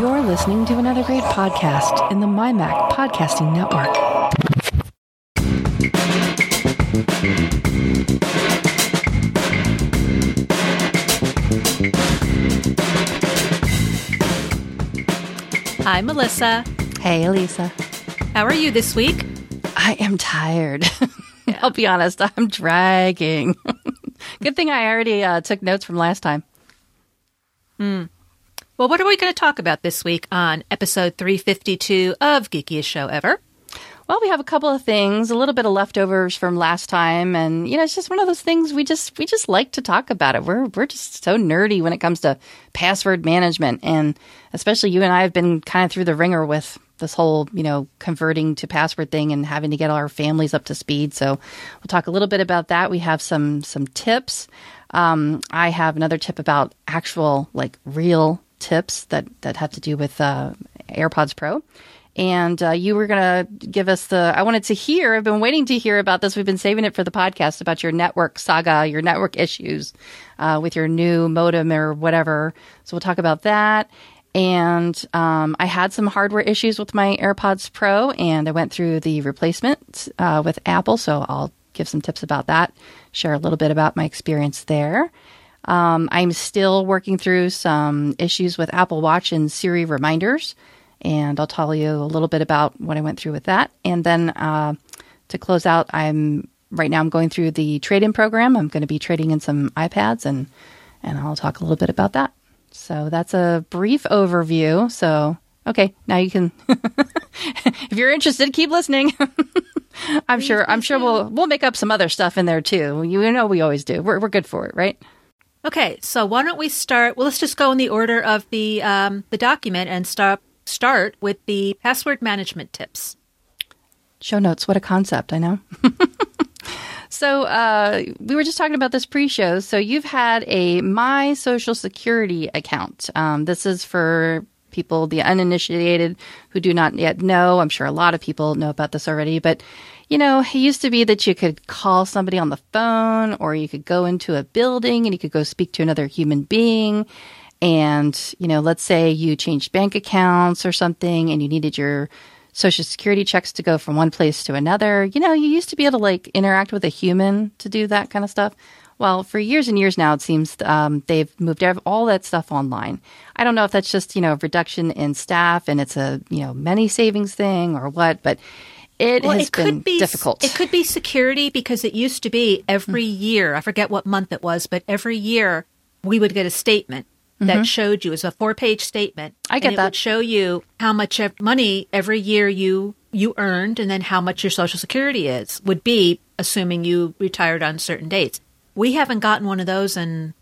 You're listening to another great podcast in the MyMac Podcasting Network. Hi, Melissa. Hey, Elisa. How are you this week? I am tired. I'll be honest, I'm dragging. Good thing I already uh, took notes from last time. Well, what are we going to talk about this week on episode 352 of Geekiest Show Ever? Well, we have a couple of things, a little bit of leftovers from last time, and you know, it's just one of those things we just we just like to talk about it. We're we're just so nerdy when it comes to password management, and especially you and I have been kind of through the ringer with this whole you know converting to password thing and having to get our families up to speed. So we'll talk a little bit about that. We have some some tips. Um, I have another tip about actual like real tips that that have to do with uh, AirPods Pro. And uh, you were going to give us the i wanted to hear i've been waiting to hear about this. We've been saving it for the podcast about your network saga your network issues uh, with your new modem or whatever. So we'll talk about that. And um, i had some hardware issues with my airpods pro and i went through the replacement uh, with apple. So i'll give some tips about that share a little bit about my experience there um, i'm still working through some issues with apple watch and siri reminders and I'll tell you a little bit about what I went through with that. And then uh, to close out, I'm right now I'm going through the trade-in program. I'm going to be trading in some iPads, and and I'll talk a little bit about that. So that's a brief overview. So okay, now you can, if you're interested, keep listening. I'm sure. I'm sure we'll we'll make up some other stuff in there too. You know, we always do. We're we're good for it, right? Okay, so why don't we start? Well, let's just go in the order of the um, the document and start start with the password management tips. Show notes. What a concept. I know. so, uh, we were just talking about this pre show. So, you've had a My Social Security account. Um, this is for people, the uninitiated who do not yet know. I'm sure a lot of people know about this already, but you know, it used to be that you could call somebody on the phone or you could go into a building and you could go speak to another human being. And you know let's say you changed bank accounts or something and you needed your social security checks to go from one place to another. You know you used to be able to like interact with a human to do that kind of stuff well for years and years now it seems um, they've moved all that stuff online i don't know if that's just you know reduction in staff and it's a you know money savings thing or what but it Well, has it could been be difficult It could be security because it used to be every year. I forget what month it was, but every year we would get a statement that showed you as a four-page statement. Mm-hmm. I get and it that. would show you how much money every year you you earned, and then how much your Social Security is would be, assuming you retired on certain dates. We haven't gotten one of those in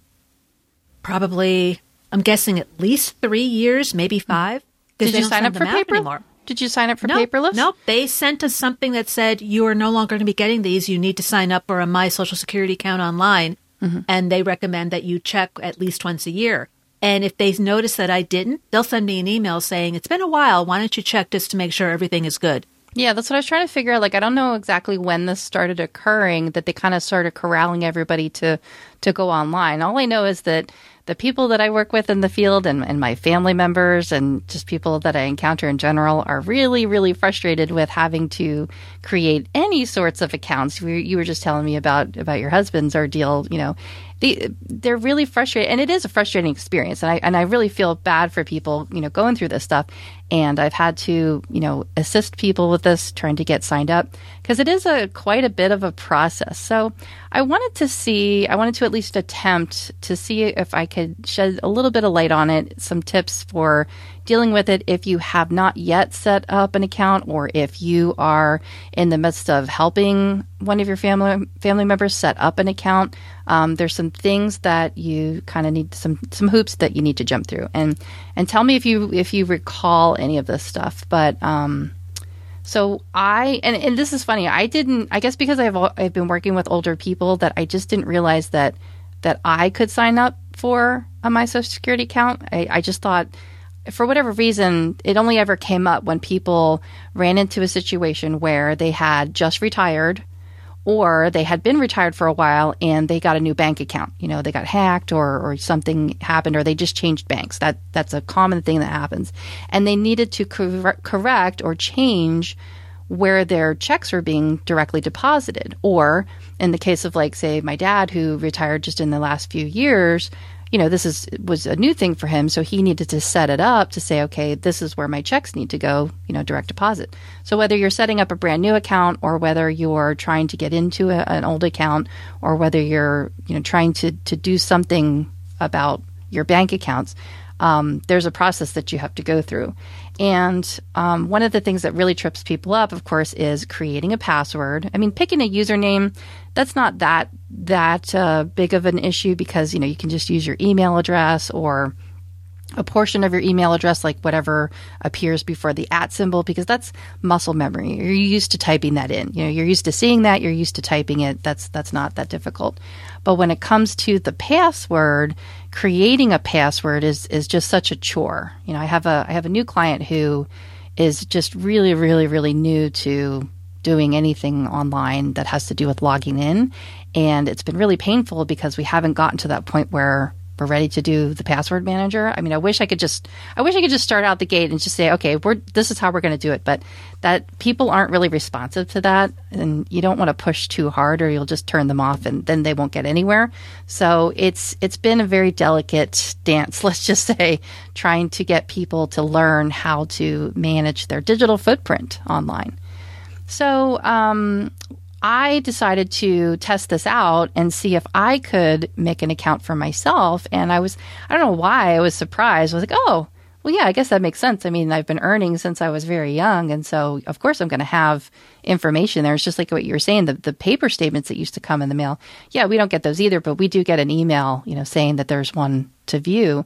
probably, I'm guessing, at least three years, maybe five. did you sign up for paper anymore. did you sign up for No, paperless No, they sent us something that said you are no longer going to be getting these. You need to sign up for a My Social Security account online, Mm-hmm. and they recommend that you check at least once a year. And if they notice that I didn't, they'll send me an email saying it's been a while. Why don't you check just to make sure everything is good? Yeah, that's what I was trying to figure out. Like, I don't know exactly when this started occurring that they kind of started corralling everybody to to go online. All I know is that the people that I work with in the field and, and my family members and just people that I encounter in general are really, really frustrated with having to create any sorts of accounts. You were just telling me about about your husband's ordeal. You know, the, they're really frustrated, and it is a frustrating experience. And I and I really feel bad for people, you know, going through this stuff. And I've had to, you know, assist people with this, trying to get signed up because it is a quite a bit of a process. So I wanted to see, I wanted to at least attempt to see if I could shed a little bit of light on it, some tips for dealing with it if you have not yet set up an account or if you are in the midst of helping one of your family family members set up an account. Um, there's some things that you kind of need some some hoops that you need to jump through, and and tell me if you if you recall any of this stuff. But um, so I and, and this is funny. I didn't. I guess because I've I've been working with older people that I just didn't realize that that I could sign up for a my Social Security account. I, I just thought for whatever reason, it only ever came up when people ran into a situation where they had just retired or they had been retired for a while and they got a new bank account. You know, they got hacked or, or something happened or they just changed banks. That that's a common thing that happens. And they needed to cor- correct or change where their checks were being directly deposited. Or in the case of like say my dad who retired just in the last few years, you know, this is was a new thing for him, so he needed to set it up to say, okay, this is where my checks need to go, you know, direct deposit. So whether you're setting up a brand new account or whether you're trying to get into a, an old account or whether you're, you know, trying to to do something about your bank accounts, um, there's a process that you have to go through. And um, one of the things that really trips people up, of course, is creating a password. I mean, picking a username, that's not that that uh, big of an issue because you know you can just use your email address or a portion of your email address, like whatever appears before the at symbol, because that's muscle memory. You're used to typing that in. You know, you're used to seeing that. You're used to typing it. That's that's not that difficult. But when it comes to the password, creating a password is is just such a chore. You know, I have a I have a new client who is just really, really, really new to doing anything online that has to do with logging in, and it's been really painful because we haven't gotten to that point where we're ready to do the password manager. I mean, I wish I could just, I wish I could just start out the gate and just say, okay, we're, this is how we're going to do it. But that people aren't really responsive to that. And you don't want to push too hard or you'll just turn them off and then they won't get anywhere. So it's, it's been a very delicate dance, let's just say, trying to get people to learn how to manage their digital footprint online. So, um, I decided to test this out and see if I could make an account for myself. And I was, I don't know why I was surprised. I was like, oh, well, yeah, I guess that makes sense. I mean, I've been earning since I was very young. And so, of course, I'm going to have information there. It's just like what you were saying, the, the paper statements that used to come in the mail. Yeah, we don't get those either, but we do get an email, you know, saying that there's one to view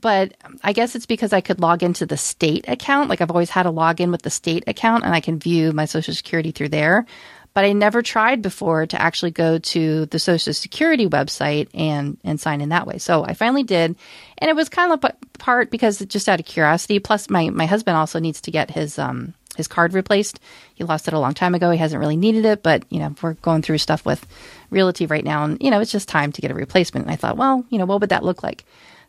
but I guess it's because I could log into the state account. Like I've always had a login with the state account and I can view my social security through there but I never tried before to actually go to the Social Security website and and sign in that way. So I finally did, and it was kind of part because just out of curiosity. Plus, my my husband also needs to get his um his card replaced. He lost it a long time ago. He hasn't really needed it, but you know we're going through stuff with realty right now, and you know it's just time to get a replacement. And I thought, well, you know, what would that look like?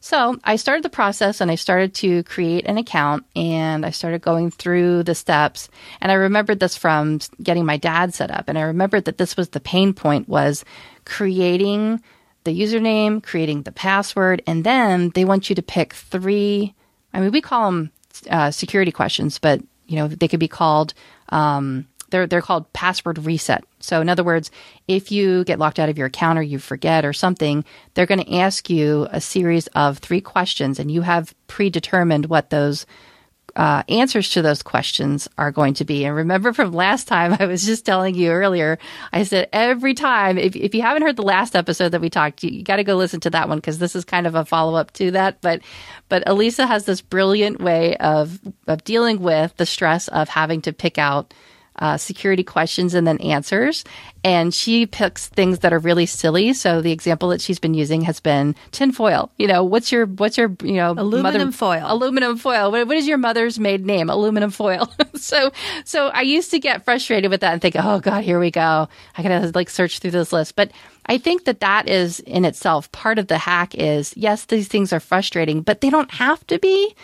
So I started the process and I started to create an account and I started going through the steps. And I remembered this from getting my dad set up. And I remembered that this was the pain point was creating the username, creating the password, and then they want you to pick three. I mean, we call them uh, security questions, but you know they could be called um, they're they're called password reset. So in other words, if you get locked out of your account or you forget or something, they're going to ask you a series of three questions, and you have predetermined what those uh, answers to those questions are going to be. And remember from last time, I was just telling you earlier, I said every time, if, if you haven't heard the last episode that we talked, you, you got to go listen to that one because this is kind of a follow up to that. But, but Elisa has this brilliant way of, of dealing with the stress of having to pick out uh, security questions and then answers. And she picks things that are really silly. So the example that she's been using has been tinfoil. You know, what's your what's your you know aluminum mother, foil? Aluminum foil. What, what is your mother's maiden name? Aluminum foil. so so I used to get frustrated with that and think, oh god, here we go. I gotta like search through this list, but. I think that that is in itself part of the hack is yes, these things are frustrating, but they don't have to be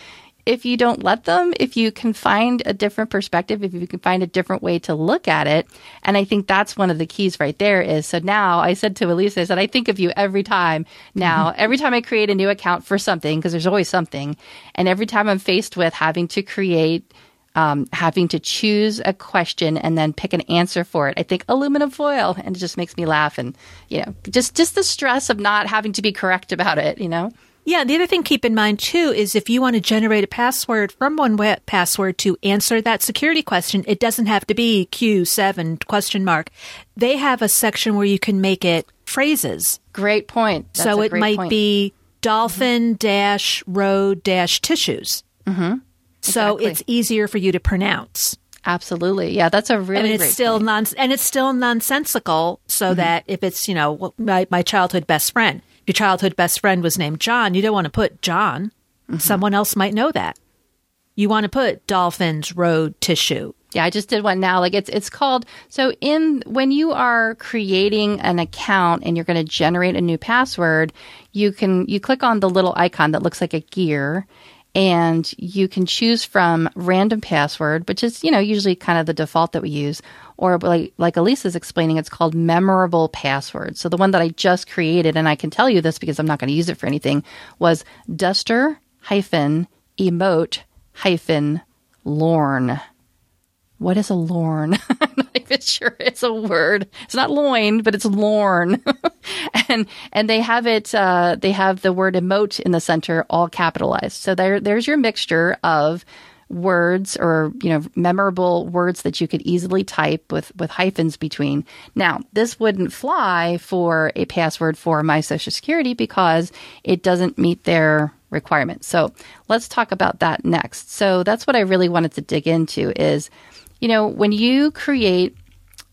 if you don't let them, if you can find a different perspective, if you can find a different way to look at it. And I think that's one of the keys right there is so now I said to Elisa, I said, I think of you every time now, mm-hmm. every time I create a new account for something, because there's always something. And every time I'm faced with having to create um, having to choose a question and then pick an answer for it. I think aluminum foil, and it just makes me laugh, and you know, just just the stress of not having to be correct about it. You know. Yeah, the other thing keep in mind too is if you want to generate a password from one web password to answer that security question, it doesn't have to be Q7 question mark. They have a section where you can make it phrases. Great point. That's so it might point. be dolphin dash road dash tissues. Mm-hmm. So exactly. it's easier for you to pronounce. Absolutely. Yeah, that's a really and it's still point. non and it's still nonsensical so mm-hmm. that if it's, you know, my, my childhood best friend, your childhood best friend was named John, you don't want to put John. Mm-hmm. Someone else might know that. You want to put dolphins, road, tissue. Yeah, I just did one now. Like it's it's called so in when you are creating an account and you're going to generate a new password, you can you click on the little icon that looks like a gear and you can choose from random password, which is, you know, usually kind of the default that we use, or like like Elise is explaining, it's called memorable password. So the one that I just created, and I can tell you this because I'm not going to use it for anything, was duster hyphen emote hyphen lorn. What is a lorn? I'm not even sure it's a word. It's not loin, but it's lorn. and and they have it. Uh, they have the word emote in the center, all capitalized. So there there's your mixture of words or you know memorable words that you could easily type with with hyphens between. Now, this wouldn't fly for a password for my social security because it doesn't meet their requirements. So, let's talk about that next. So, that's what I really wanted to dig into is you know, when you create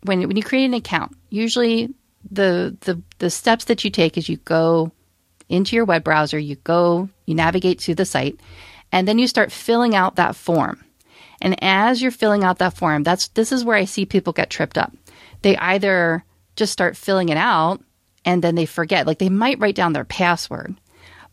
when when you create an account, usually the the the steps that you take is you go into your web browser, you go, you navigate to the site, and then you start filling out that form. And as you're filling out that form, that's this is where I see people get tripped up. They either just start filling it out and then they forget. Like they might write down their password,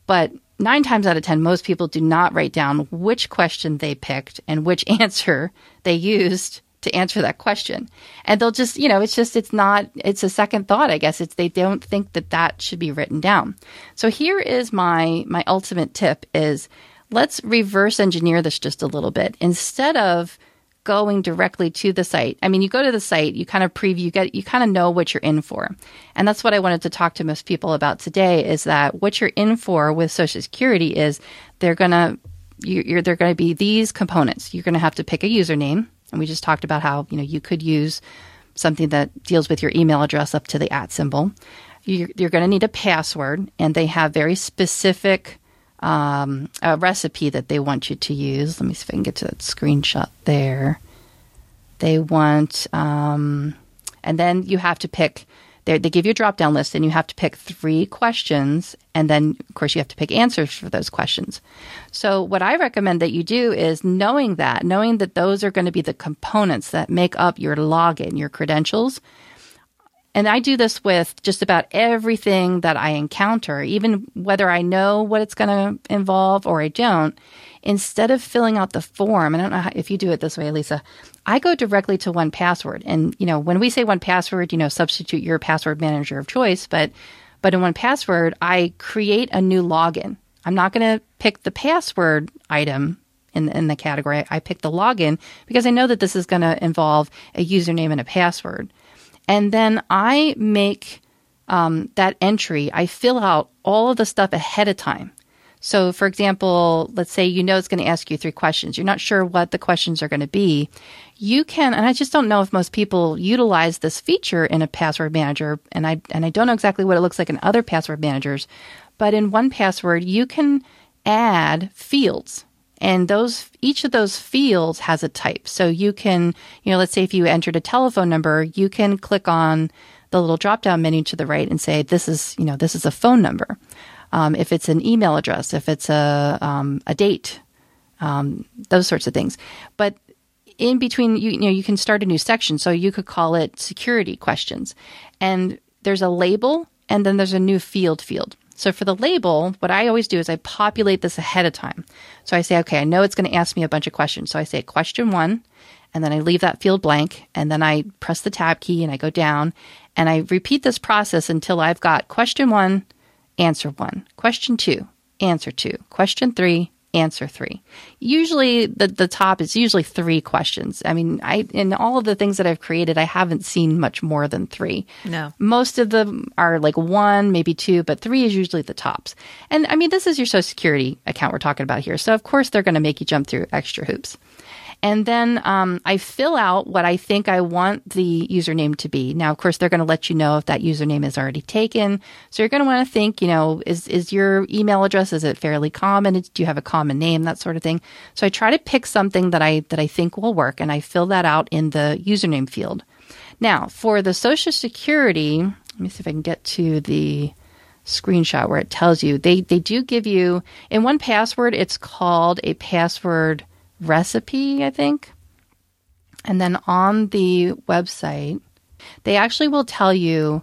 but nine times out of 10, most people do not write down which question they picked and which answer they used to answer that question. And they'll just, you know, it's just, it's not, it's a second thought, I guess. It's, they don't think that that should be written down. So here is my, my ultimate tip is let's reverse engineer this just a little bit. Instead of going directly to the site. I mean, you go to the site, you kind of preview, you get, you kind of know what you're in for. And that's what I wanted to talk to most people about today is that what you're in for with Social Security is they're going to, you're, they're going to be these components. You're going to have to pick a username. And we just talked about how, you know, you could use something that deals with your email address up to the at symbol. You're, you're going to need a password and they have very specific um, a recipe that they want you to use. Let me see if I can get to that screenshot there. They want, um, and then you have to pick. They, they give you a drop down list, and you have to pick three questions, and then of course you have to pick answers for those questions. So what I recommend that you do is knowing that, knowing that those are going to be the components that make up your login, your credentials and I do this with just about everything that I encounter, even whether I know what it's going to involve or I don't. Instead of filling out the form, I don't know how, if you do it this way, Lisa, I go directly to 1Password. And, you know, when we say 1Password, you know, substitute your password manager of choice. But, but in 1Password, I create a new login. I'm not going to pick the password item in, in the category. I pick the login because I know that this is going to involve a username and a password. And then I make um, that entry, I fill out all of the stuff ahead of time. So, for example, let's say you know it's going to ask you three questions. You're not sure what the questions are going to be. You can, and I just don't know if most people utilize this feature in a password manager, and I and I don't know exactly what it looks like in other password managers, but in 1Password you can add fields and those each of those fields has a type. So you can, you know, let's say if you entered a telephone number, you can click on the little drop down menu to the right and say this is, you know, this is a phone number. Um, if it's an email address, if it's a um, a date, um, those sorts of things. But in between, you, you know, you can start a new section. So you could call it security questions, and there's a label, and then there's a new field field. So for the label, what I always do is I populate this ahead of time. So I say, okay, I know it's going to ask me a bunch of questions. So I say question one, and then I leave that field blank, and then I press the tab key and I go down, and I repeat this process until I've got question one, answer one, question two, answer two, question three, answer three. Usually the, the top is usually three questions. I mean, I, in all of the things that I've created, I haven't seen much more than three. No. Most of them are like one, maybe two, but three is usually the tops. And I mean, this is your social security account we're talking about here. So of course they're going to make you jump through extra hoops. And then um, I fill out what I think I want the username to be. Now, of course, they're going to let you know if that username is already taken. So you're going to want to think, you know, is is your email address is it fairly common? Do you have a common name? That sort of thing. So I try to pick something that I that I think will work, and I fill that out in the username field. Now, for the Social Security, let me see if I can get to the screenshot where it tells you they they do give you in 1Password. It's called a password recipe, I think. And then on the website, they actually will tell you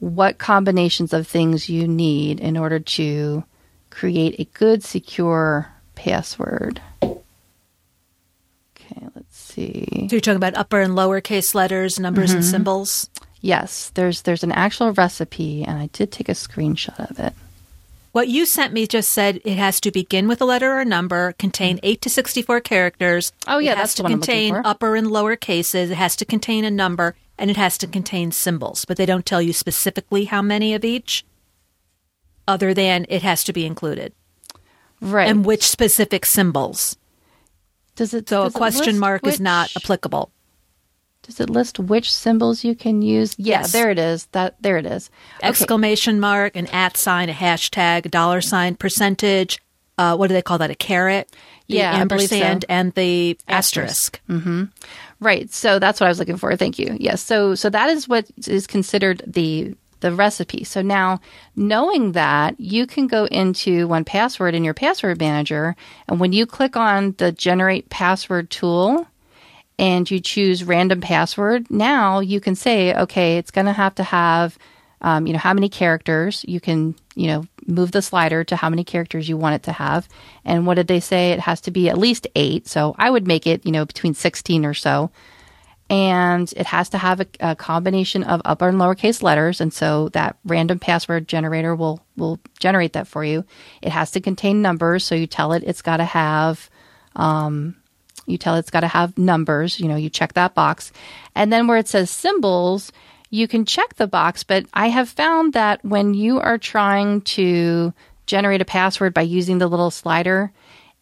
what combinations of things you need in order to create a good, secure password. Okay, let's see. So you're talking about upper and lowercase letters, numbers, and mm-hmm. symbols. Yes, there's there's an actual recipe, and I did take a screenshot of it. What you sent me just said it has to begin with a letter or number, contain mm. 8 to 64 characters. Oh, yeah, it that's has to what I'm looking contain for. upper and lower cases. It has to contain a number, and it has to contain symbols. But they don't tell you specifically how many of each, other than it has to be included. Right. And which specific symbols. does it? So does a it question list mark is not applicable. Does it list which symbols you can use? Yeah, Yes. there it is. That there it is. Okay. Exclamation mark, an at sign, a hashtag, a dollar sign, percentage. Uh, what do they call that? A caret? The Yeah, believe so. ampersand and the asterisk. Right. So that's what I was looking for. Thank you. Yes. So so that is what is considered the the recipe. So now knowing that, you can go into 1Password in your password manager and when you click on the generate password tool and you choose random password, now you can say, okay, it's going to have to have um, you know how many characters. You can you know move the slider to how many characters you want it to have. And what did they say? It has to be at least eight. So i would make it you know between 16 or so. And it has to have a, a combination of upper and lowercase letters. And so that random password generator will will generate that for you. It has to contain numbers. So you tell it it's got to have um, you tell it's got to have numbers you know you check that box. And then where it says symbols you can check the box but i have found that when you are trying to generate a password by using the little slider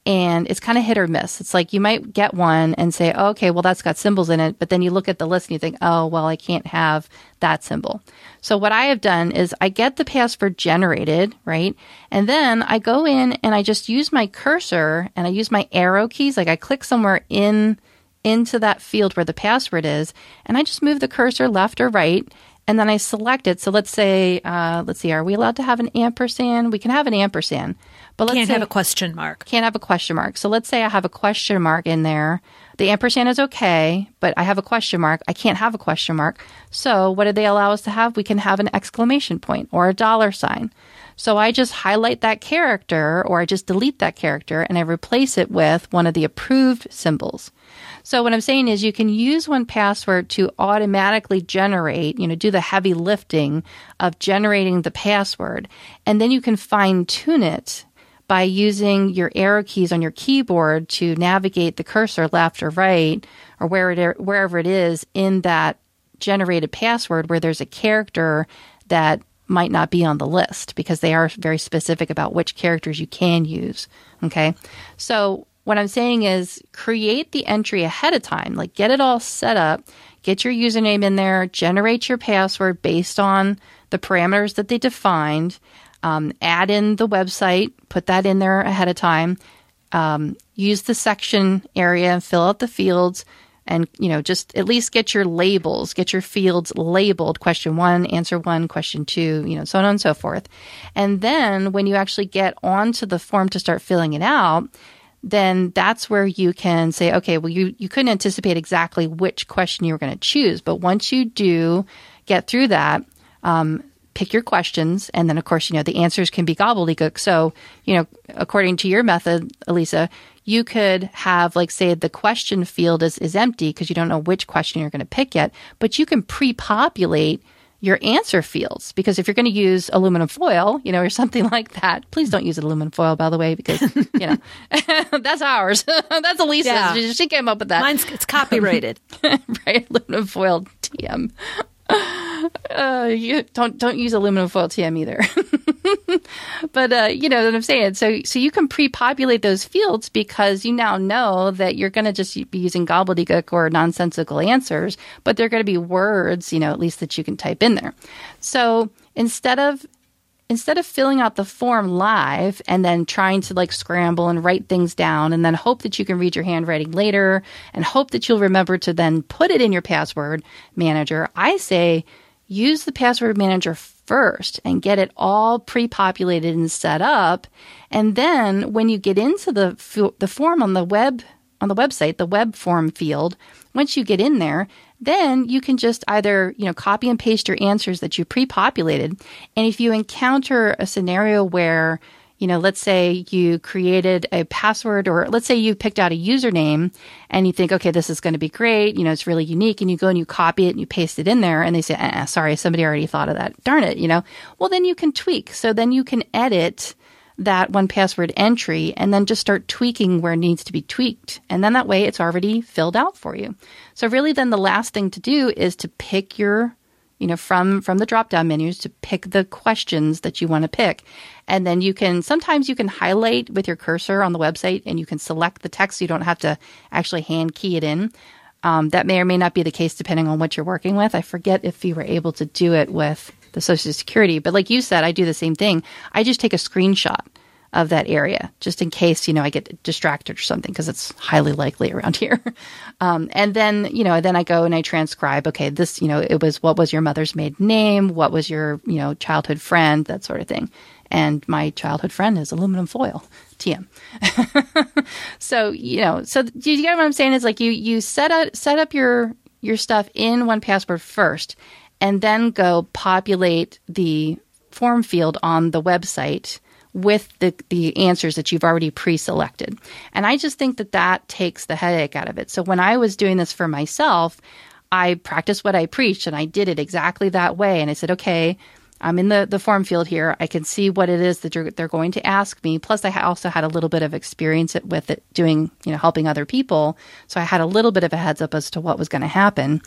and it's kind of hit or miss. It's like you might get one and say, oh, okay, well, that's got symbols in it. But then you look at the list and you think, oh, well, I can't have that symbol. So what I have done is I get the password generated, right? And then I go in and I just use my cursor and I use my arrow keys. Like I click somewhere in into that field where the password is, and I just move the cursor left or right, and then I select it. So let's say, uh, let's see, are we allowed to have an ampersand? We can have an ampersand, but let's Can't say, have a question mark. can't have a question mark. So let's say I have a question mark in there. The ampersand is okay, but I have a question mark. I can't have a question mark. So what do they allow us to have? We can have an exclamation point or a dollar sign. So I just highlight that character or I just delete that character and I replace it with one of the approved symbols. So what I'm saying is you can use 1Password to automatically generate, you know, do the heavy lifting of generating the password and then you can fine tune it by using your arrow keys on your keyboard to navigate the cursor left or right or where it, wherever it is in that generated password where there's a character that might not be on the list because they are very specific about which characters you can use. Okay. So what I'm saying is create the entry ahead of time, like get it all set up, get your username in there, generate your password based on the parameters that they defined, um, add in the website, put that in there ahead of time, um, use the section area and fill out the fields and you know just at least get your labels get your fields labeled. Question one answer one question two you know so on and so forth. And then when you actually get onto the form to start filling it out then that's where you can say okay well you, you couldn't anticipate exactly which question you were going to choose but once you do get through that um, pick your questions and then of course you know the answers can be gobbledygook so you know according to your method elisa you could have like say the question field is, is empty because you don't know which question you're going to pick yet but you can pre-populate your answer fields because if you're going to use aluminum foil you know or something like that please don't use aluminum foil by the way because you know that's ours that's elisa's Yeah. she came up with that Mine's it's copyrighted. right? Aluminum foil TM. Uh, you don't don't use aluminum foil TM either. but uh, you know what I'm saying. So so you can pre-populate those fields because you now know that you're going to just be using gobbledygook or nonsensical answers, but they're going to be words, you know, at least that you can type in there. So instead of instead of filling out the form live and then trying to like scramble and write things down and then hope that you can read your handwriting later and hope that you'll remember to then put it in your password manager, I say use the password manager first and get it all pre-populated and set up. And then when you get into the the form on the web on the website, the web form field, once you get in there, then you can just either, you know, copy and paste your answers that you pre-populated. And if you encounter a scenario where you know, let's say you created a password or let's say you picked out a username and you think, okay, this is going to be great. You know, it's really unique. And you go and you copy it and you paste it in there and they say, eh, sorry, somebody already thought of that. Darn it, you know. Well, then you can tweak. So then you can edit that 1Password entry and then just start tweaking where it needs to be tweaked. And then that way it's already filled out for you. So really then the last thing to do is to pick your you know from from the drop down menus to pick the questions that you want to pick. And then you can sometimes you can highlight with your cursor on the website and you can select the text so you don't have to actually hand key it in. Um, that may or may not be the case depending on what you're working with. I forget if you were able to do it with the social security but like you said i do the same thing. I just take a screenshot of that area, just in case, you know, I get distracted or something, because it's highly likely around here. Um, and then, you know, then I go and I transcribe, okay, this, you know, it was what was your mother's maiden name? What was your, you know, childhood friend? That sort of thing. And my childhood friend is aluminum foil, TM. so, you know, so do you get what I'm saying? Is like you, you set up, set up your, your stuff in 1Password first and then go populate the form field on the website with the, the answers that you've already pre-selected. And I just think that that takes the headache out of it. So when I was doing this for myself, I practiced what I preached and I did it exactly that way. And I said, okay, I'm in the, the form field here. I can see what it is that they're going to ask me. Plus, I also had a little bit of experience with it doing, you know, helping other people. So I had a little bit of a heads up as to what was going to happen.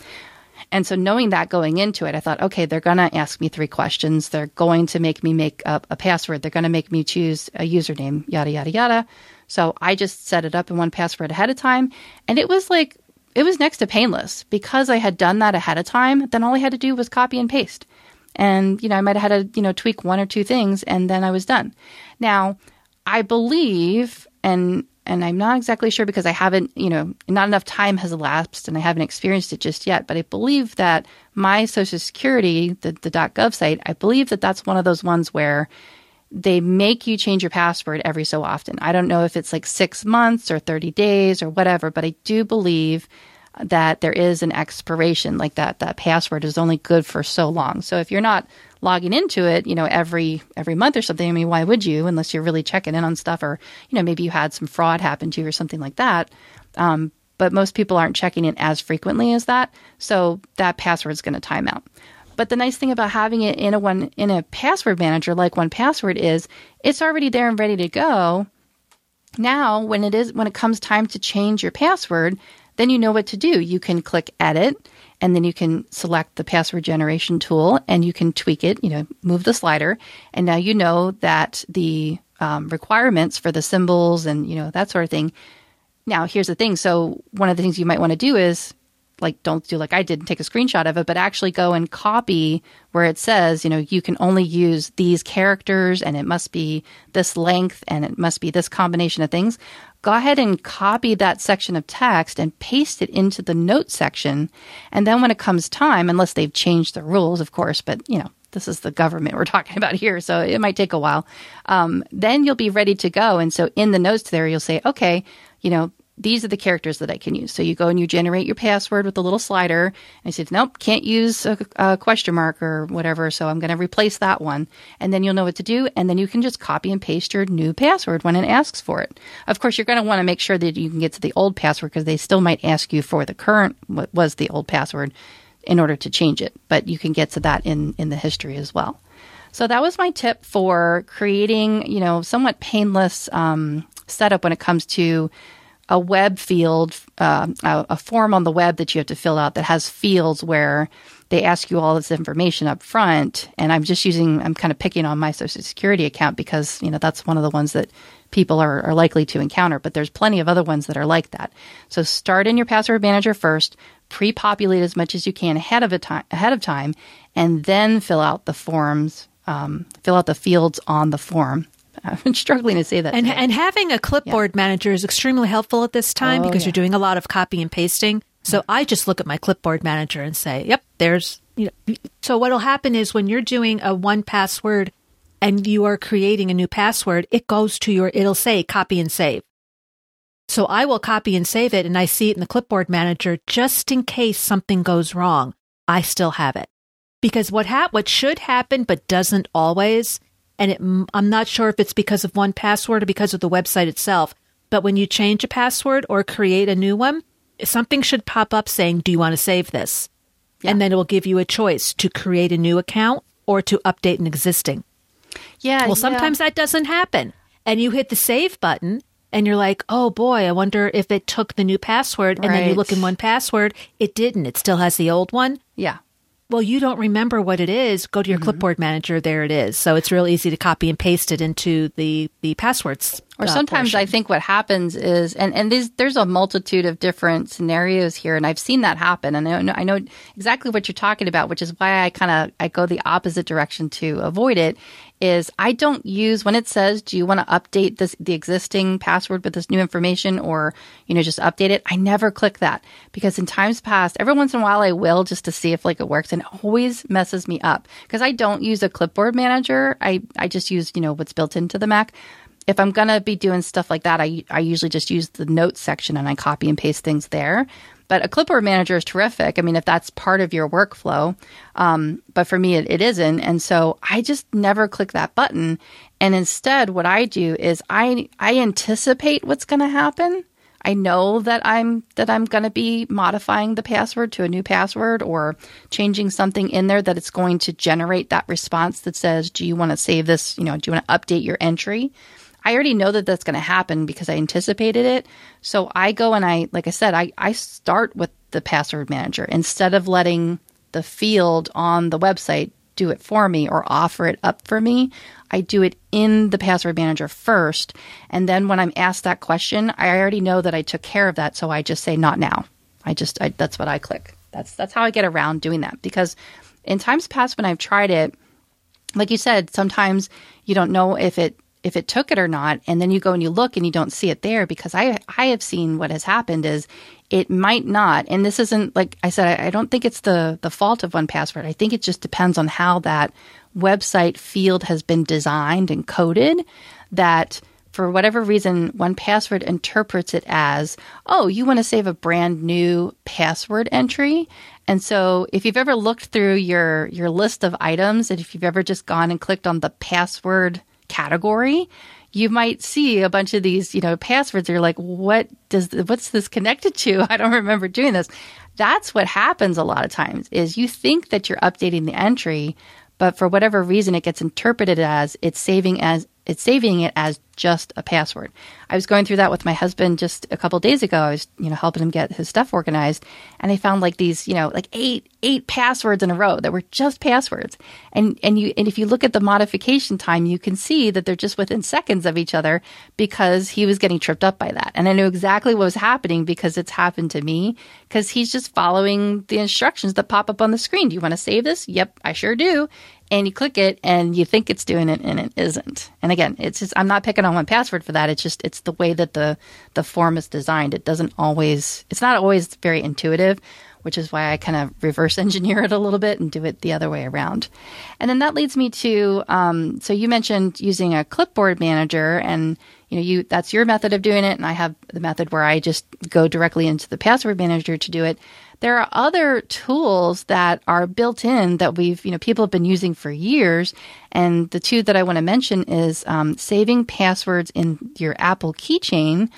And so knowing that going into it, I thought, okay, they're going to ask me three questions. They're going to make me make up a password. They're going to make me choose a username, yada, yada, yada. So I just set it up in 1Password ahead of time. And it was like, it was next to painless because I had done that ahead of time. Then all I had to do was copy and paste. And, you know, I might have had to, you know, tweak one or two things and then I was done. Now, I believe, and and I'm not exactly sure because I haven't, you know, not enough time has elapsed and I haven't experienced it just yet. But I believe that my Social Security, the, the .gov site, I believe that that's one of those ones where they make you change your password every so often. I don't know if it's like six months or 30 days or whatever, but I do believe that there is an expiration like that. That password is only good for so long. So if you're not logging into it, you know, every every month or something. I mean, why would you unless you're really checking in on stuff or, you know, maybe you had some fraud happen to you or something like that. Um, but most people aren't checking in as frequently as that. So that password is going to time out. But the nice thing about having it in a one in a password manager like 1Password is it's already there and ready to go. Now, when it is when it comes time to change your password, then you know what to do. You can click edit and then you can select the password generation tool and you can tweak it, you know, move the slider. And now you know that the um, requirements for the symbols and, you know, that sort of thing. Now, here's the thing. So, one of the things you might want to do is like, don't do like I did and take a screenshot of it, but actually go and copy where it says, you know, you can only use these characters and it must be this length and it must be this combination of things go ahead and copy that section of text and paste it into the note section. And then when it comes time, unless they've changed the rules, of course, but you know, this is the government we're talking about here, so it might take a while. Um, then you'll be ready to go. And so in the notes there, you'll say, okay, you know, these are the characters that I can use. So you go and you generate your password with a little slider. And said, nope, can't use a, a question mark or whatever. So I'm going to replace that one. And then you'll know what to do. And then you can just copy and paste your new password when it asks for it. Of course, you're going to want to make sure that you can get to the old password because they still might ask you for the current, what was the old password in order to change it. But you can get to that in, in the history as well. So that was my tip for creating, you know, somewhat painless um, setup when it comes to a web field, uh, a, a, form on the web that you have to fill out that has fields where they ask you all this information up front. And I'm just using, I'm kind of picking on my Social Security account because, you know, that's one of the ones that people are, are likely to encounter. But there's plenty of other ones that are like that. So start in your password manager first, pre-populate as much as you can ahead of a time, ahead of time, and then fill out the forms, um, fill out the fields on the form I'm struggling to say that. And, and having a clipboard yeah. manager is extremely helpful at this time oh, because yeah. you're doing a lot of copy and pasting. So mm-hmm. I just look at my clipboard manager and say, "Yep, there's." You know. So what'll happen is when you're doing a 1Password and you are creating a new password, it goes to your. It'll say copy and save. So I will copy and save it and I see it in the clipboard manager just in case something goes wrong. I still have it. Because what hap- what should happen but doesn't always and it, I'm not sure if it's because of 1Password or because of the website itself, but when you change a password or create a new one, something should pop up saying, "Do you want to save this?" Yeah. And then it will give you a choice to create a new account or to update an existing. Yeah. Well, sometimes yeah. that doesn't happen. And you hit the save button and you're like, oh boy, I wonder if it took the new password. And then you look in 1Password, it didn't. It still has the old one. Yeah. Well, you don't remember what it is. Go to your mm-hmm. clipboard manager. There it is. So it's real easy to copy and paste it into the the passwords. Or uh, sometimes portion. I think what happens is, and and there's there's a multitude of different scenarios here, and I've seen that happen, and I know, I know exactly what you're talking about, which is why I kind of I go the opposite direction to avoid it is I don't use when it says, do you want to update this, the existing password with this new information or, you know, just update it? I never click that because in times past, every once in a while I will just to see if like it works and it always messes me up because I don't use a clipboard manager. I, I just use, you know, what's built into the Mac. If I'm going to be doing stuff like that, I, I usually just use the notes section and I copy and paste things there. But a clipboard manager is terrific. I mean, if that's part of your workflow, um, but for me, it, it isn't. And so I just never click that button. And instead, what I do is I I anticipate what's going to happen. I know that I'm that I'm going to be modifying the password to a new password or changing something in there that it's going to generate that response that says, "Do you want to save this? You know, do you want to update your entry?" I already know that that's going to happen because I anticipated it. So I go and I, like I said, I, I start with the password manager instead of letting the field on the website do it for me or offer it up for me. I do it in the password manager first. And then when I'm asked that question, I already know that I took care of that. So I just say, not now. I just, I, that's what I click. That's, that's how I get around doing that because in times past when I've tried it, like you said, sometimes you don't know if it if it took it or not and then you go and you look and you don't see it there because i i have seen what has happened is it might not and this isn't like i said i, don't think it's the the fault of 1Password i think it just depends on how that website field has been designed and coded that for whatever reason 1Password interprets it as oh you want to save a brand new password entry. And so if you've ever looked through your your list of items and if you've ever just gone and clicked on the password category, you might see a bunch of these, you know, passwords. You're like, what does, what's this connected to? I don't remember doing this. That's what happens a lot of times is you think that you're updating the entry, but for whatever reason, it gets interpreted as it's saving as it's saving it as just a password. I was going through that with my husband just a couple days ago. I was, you know, helping him get his stuff organized, and I found like these, you know, like eight eight passwords in a row that were just passwords. And and you and if you look at the modification time, you can see that they're just within seconds of each other because he was getting tripped up by that. And I knew exactly what was happening because it's happened to me because he's just following the instructions that pop up on the screen. Do you want to save this? Yep, I sure do and you click it and you think it's doing it and it isn't. And again, it's just I'm not picking on 1Password for that. It's just it's the way that the the form is designed. It doesn't always it's not always very intuitive, which is why I kind of reverse engineer it a little bit and do it the other way around. And then that leads me to um, so you mentioned using a clipboard manager and you know you that's your method of doing it and I have the method where I just go directly into the password manager to do it. There are other tools that are built in that we've, you know, people have been using for years. And the two that I want to mention is um, saving passwords in your Apple keychain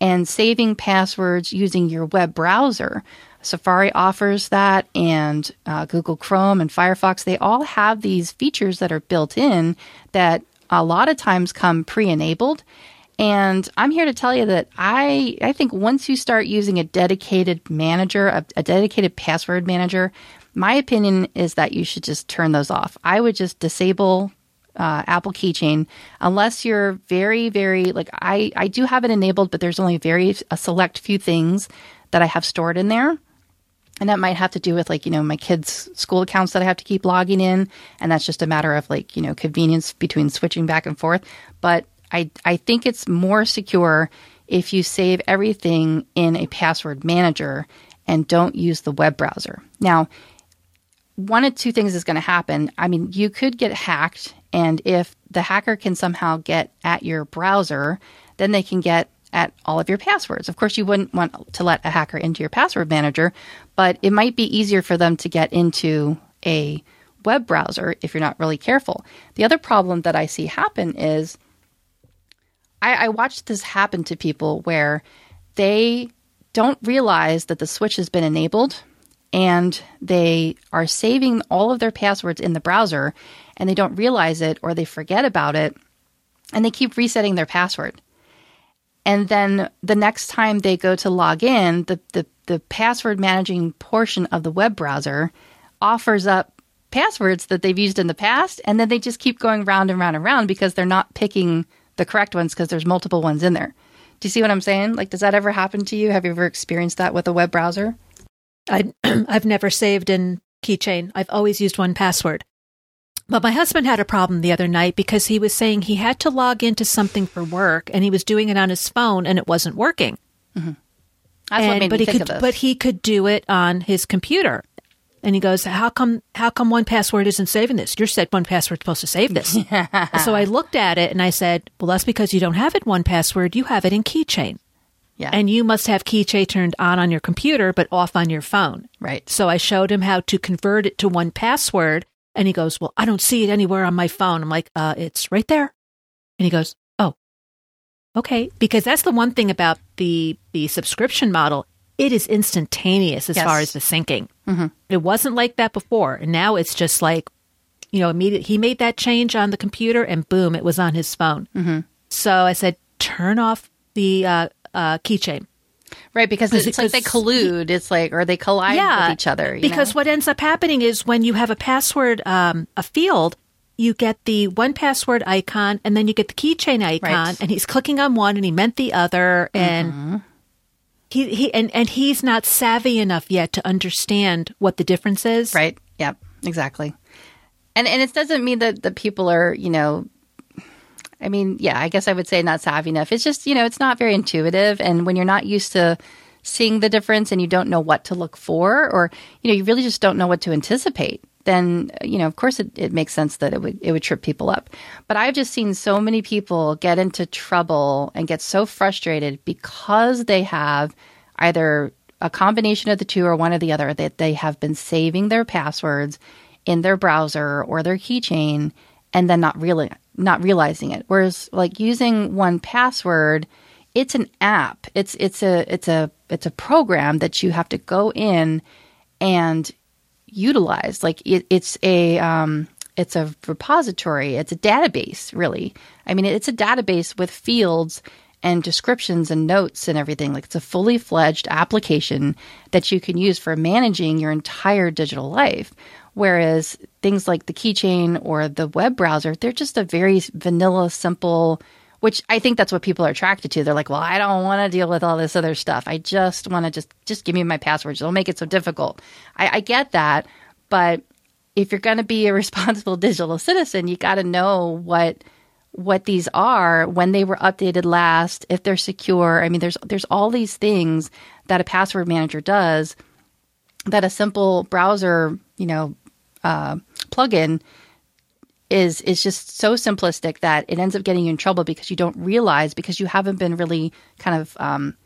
and saving passwords using your web browser. Safari offers that, and uh, Google Chrome and Firefox, they all have these features that are built in that a lot of times come pre enabled. And I'm here to tell you that I, I think once you start using a dedicated manager, a, a dedicated password manager, my opinion is that you should just turn those off. I would just disable uh, Apple Keychain unless you're very, very like I, I do have it enabled, but there's only very a select few things that I have stored in there. And that might have to do with like, you know, my kids' school accounts that I have to keep logging in. And that's just a matter of like, you know, convenience between switching back and forth. But I, I think it's more secure if you save everything in a password manager and don't use the web browser. Now, one of two things is going to happen. I mean, you could get hacked, and if the hacker can somehow get at your browser, then they can get at all of your passwords. Of course, you wouldn't want to let a hacker into your password manager, but it might be easier for them to get into a web browser if you're not really careful. The other problem that I see happen is I, I watched this happen to people where they don't realize that the switch has been enabled and they are saving all of their passwords in the browser and they don't realize it or they forget about it and they keep resetting their password. And then the next time they go to log in, the, the, the password managing portion of the web browser offers up passwords that they've used in the past. And then they just keep going round and round and round because they're not picking the correct ones because there's multiple ones in there. Do you see what I'm saying? Like, does that ever happen to you? Have you ever experienced that with a web browser? I, I've never saved in Keychain. I've always used 1Password. But my husband had a problem the other night because he was saying he had to log into something for work and he was doing it on his phone and it wasn't working. Mm-hmm. That's and, what made but me think could, of this. But he could do it on his computer. And he goes, "How come? How come 1Password isn't saving this? Your said 1Password's supposed to save this." so I looked at it and I said, "Well, that's because you don't have it 1Password. You have it in Keychain, yeah. and you must have Keychain turned on on your computer but off on your phone." right. So I showed him how to convert it to 1Password, and he goes, "Well, I don't see it anywhere on my phone." I'm like, "Uh, it's right there," and he goes, "Oh, okay," because that's the one thing about the the subscription model. It is instantaneous as Yes. far as the syncing. It wasn't like that before, and now it's just like, you know, immediate. He made that change on the computer, and boom, it was on his phone. Mm-hmm. So I said, "Turn off the uh, uh, keychain." Right. Because it's, like they collude. It's like, or they collide yeah, with each other. you because know? what ends up happening is when you have a password, um, a field, you get the 1Password icon and then you get the keychain icon, Right. and he's clicking on one and he meant the other, and Mm-hmm. He, he and, and he's not savvy enough yet to understand what the difference is. Right. Yep. Exactly. And and it doesn't mean that the people are, you know, I mean, yeah, I guess I would say not savvy enough. It's just, you know, it's not very intuitive. And when you're not used to seeing the difference and you don't know what to look for, or, you know, you really just don't know what to anticipate, then, you know, of course it, it makes sense that it would, it would trip people up. But I've just seen so many people get into trouble and get so frustrated because they have either a combination of the two or one or the other that they have been saving their passwords in their browser or their keychain and then not really not realizing it. Whereas like using 1Password, it's an app. It's it's a it's a it's a program that you have to go in and utilize. Like it, it's a um, it's a repository. It's a database, really. I mean, it's a database with fields and descriptions and notes and everything. Like it's a fully fledged application that you can use for managing your entire digital life. Whereas things like the keychain or the web browser, they're just a very vanilla, simple, which I think that's what people are attracted to. They're like, well, I don't want to deal with all this other stuff. I just want to just, just give me my passwords. Don't make it so difficult. I, I get that. But if you're going to be a responsible digital citizen, you got to know what, what these are, when they were updated last, if they're secure. I mean, there's, there's all these things that a password manager does that a simple browser, you know, uh, plugin is is just so simplistic that it ends up getting you in trouble because you don't realize because you haven't been really kind of um,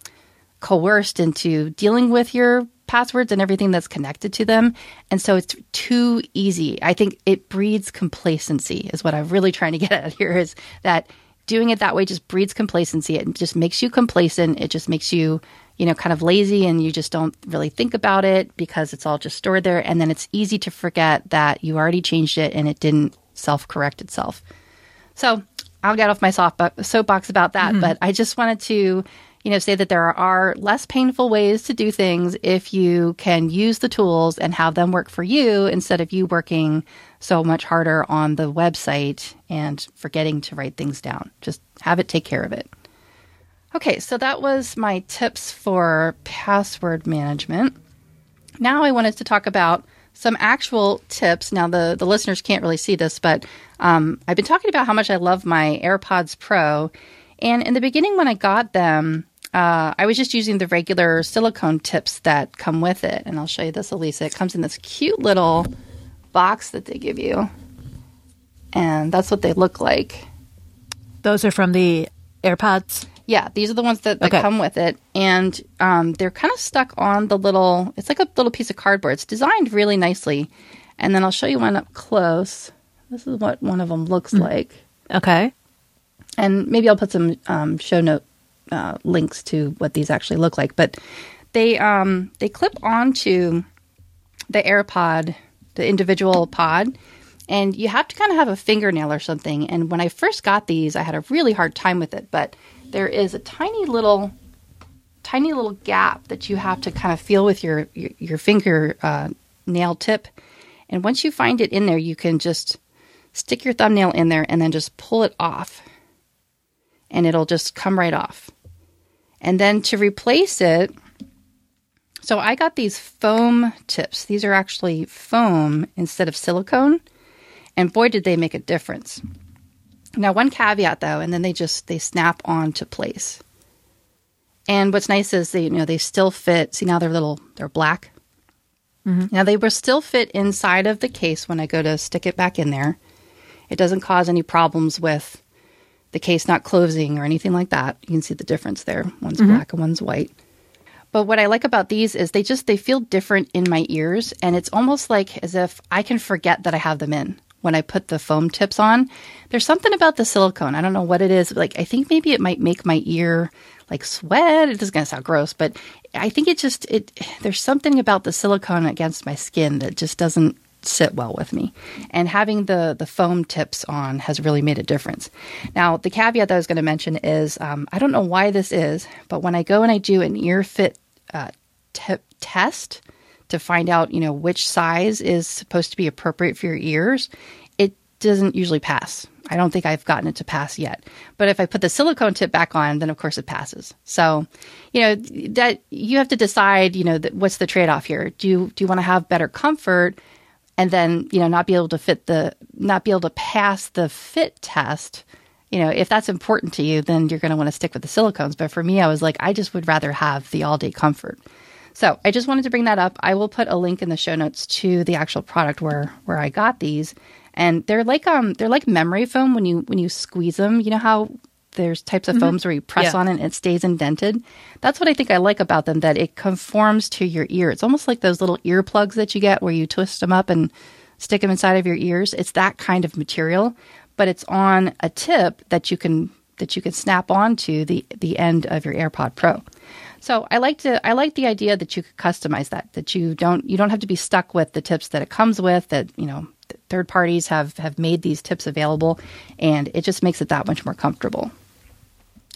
coerced into dealing with your passwords and everything that's connected to them, and so it's too easy. I think it breeds complacency. Is what I'm really trying to get at here. Is that doing it that way just breeds complacency. It just makes you complacent. It just makes you you know, kind of lazy and you just don't really think about it because it's all just stored there. And then it's easy to forget that you already changed it and it didn't self correct itself. So I'll get off my soapbox about that. Mm-hmm. But I just wanted to, you know, say that there are less painful ways to do things if you can use the tools and have them work for you instead of you working so much harder on the website and forgetting to write things down. Just have it take care of it. Okay, so that was my tips for password management. Now I wanted to talk about some actual tips. Now the the listeners can't really see this, but um, I've been talking about how much I love my AirPods Pro, and in the beginning when I got them, uh, I was just using the regular silicone tips that come with it, and I'll show you this, Elisa. It comes in this cute little box that they give you, and that's what they look like. Those are from the AirPods. Yeah, these are the ones that, that Okay. come with it, and um, they're kind of stuck on the little. It's like a little piece of cardboard. It's designed really nicely, and then I'll show you one up close. This is what one of them looks like, Okay. and maybe I'll put some um, show note uh, links to what these actually look like. But they um, they clip onto the AirPod, the individual pod, and you have to kind of have a fingernail or something. And when I first got these, I had a really hard time with it. But there is a tiny little, tiny little gap that you have to kind of feel with your your, your finger uh, nail tip. And once you find it in there, you can just stick your thumbnail in there and then just pull it off, and it'll just come right off. And then to replace it, so I got these foam tips. These are actually foam instead of silicone. And boy did they make a difference. Now one caveat though, and then they just they snap on to place. And what's nice is they you know they still fit. See now they're little they're black. Mm-hmm. Now they will still fit inside of the case when I go to stick it back in there. It doesn't cause any problems with the case not closing or anything like that. You can see the difference there. One's mm-hmm. black and one's white. But what I like about these is they just they feel different in my ears and it's almost like as if I can forget that I have them in when I put the foam tips on. There's something about the silicone. I don't know what it is. Like I think maybe it might make my ear like sweat. It is going to sound gross, but I think it just it there's something about the silicone against my skin that just doesn't sit well with me. And having the the foam tips on has really made a difference. Now, the caveat that I was going to mention is um, I don't know why this is, but when I go and I do an ear fit uh, te- test to find out, you know, which size is supposed to be appropriate for your ears, it doesn't usually pass. I don't think I've gotten it to pass yet. But if I put the silicone tip back on, then of course it passes. So, you know, that you have to decide, you know, that what's the trade-off here? Do you do you want to have better comfort and then, you know, not be able to fit the not be able to pass the fit test? You know, if that's important to you, then you're going to want to stick with the silicones. But for me, I was like, I just would rather have the all day comfort. So I just wanted to bring that up. I will put a link in the show notes to the actual product where where I got these, and they're like um they're like memory foam when you when you squeeze them. You know how there's types of foams where you press Yeah. on it and it stays indented. That's what I think I like about them. That it conforms to your ear. It's almost like those little earplugs that you get where you twist them up and stick them inside of your ears. It's that kind of material, but it's on a tip that you can that you can snap onto the the end of your AirPod Pro. So I like to I like the idea that you could customize that that you don't you don't have to be stuck with the tips that it comes with that you know third parties have have made these tips available and it just makes it that much more comfortable.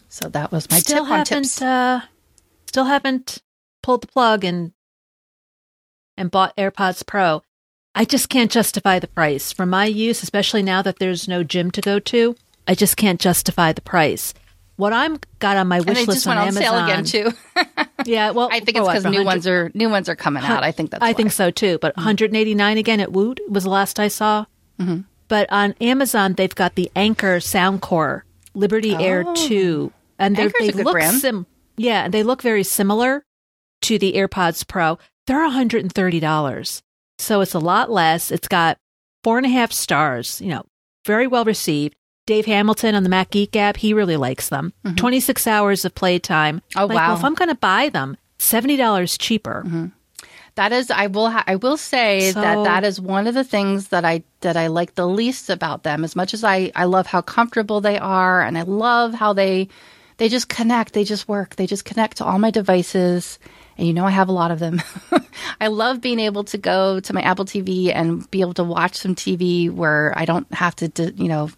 So that was my still tip on haven't tips. uh, still haven't pulled the plug and and bought AirPods Pro. I just can't justify the price for my use, especially now that there's no gym to go to. I just can't justify the price. What I'm got on my wish list just went on on Amazon. sale again too. Yeah, well, I think it's because new 100 ones are new ones are coming out. I think that's I why. think so too. But 189 again at Woot was the last I saw. Mm-hmm. But on Amazon, they've got the Anker Soundcore Liberty Air 2, and they're, Oh. They a good look sim. Yeah, and they look very similar to the AirPods Pro. They're 130 dollars, so it's a lot less. It's got four and a half stars. You know, very well received. Dave Hamilton on the Mac Geek Gab, he really likes them. 26 hours of playtime. Mm-hmm. Oh, like, wow. Mm-hmm. Well, if I'm going to buy them, seventy dollars cheaper. That is, I will, ha- I will say So- that that is one of the things that I that I like the least about them. As much as I I love how comfortable they are, and I love how they they just connect, they just work, they just connect to all my devices. And you know, I have a lot of them. I love being able to go to my Apple TV and be able to watch some TV where I don't have to, you know,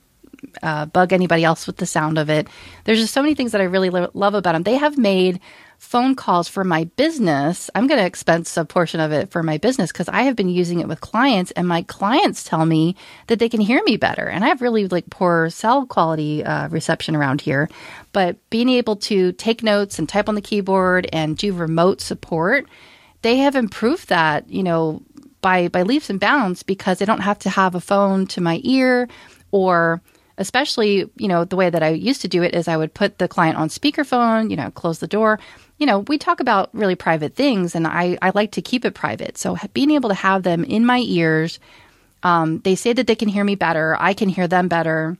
uh, bug anybody else with the sound of it. There's just so many things that I really lo- love about them. They have made phone calls for my business. I'm going to expense a portion of it for my business because I have been using it with clients, and my clients tell me that they can hear me better. And I have really like poor cell quality uh, reception around here, but being able to take notes and type on the keyboard and do remote support, they have improved that. You know, by by leaps and bounds because I don't have to have a phone to my ear or especially you know the way that I used to do it is I would put the client on speakerphone, you know, close the door. You know, we talk about really private things and I I like to keep it private. So being able to have them in my ears um, they say that they can hear me better. I can hear them better.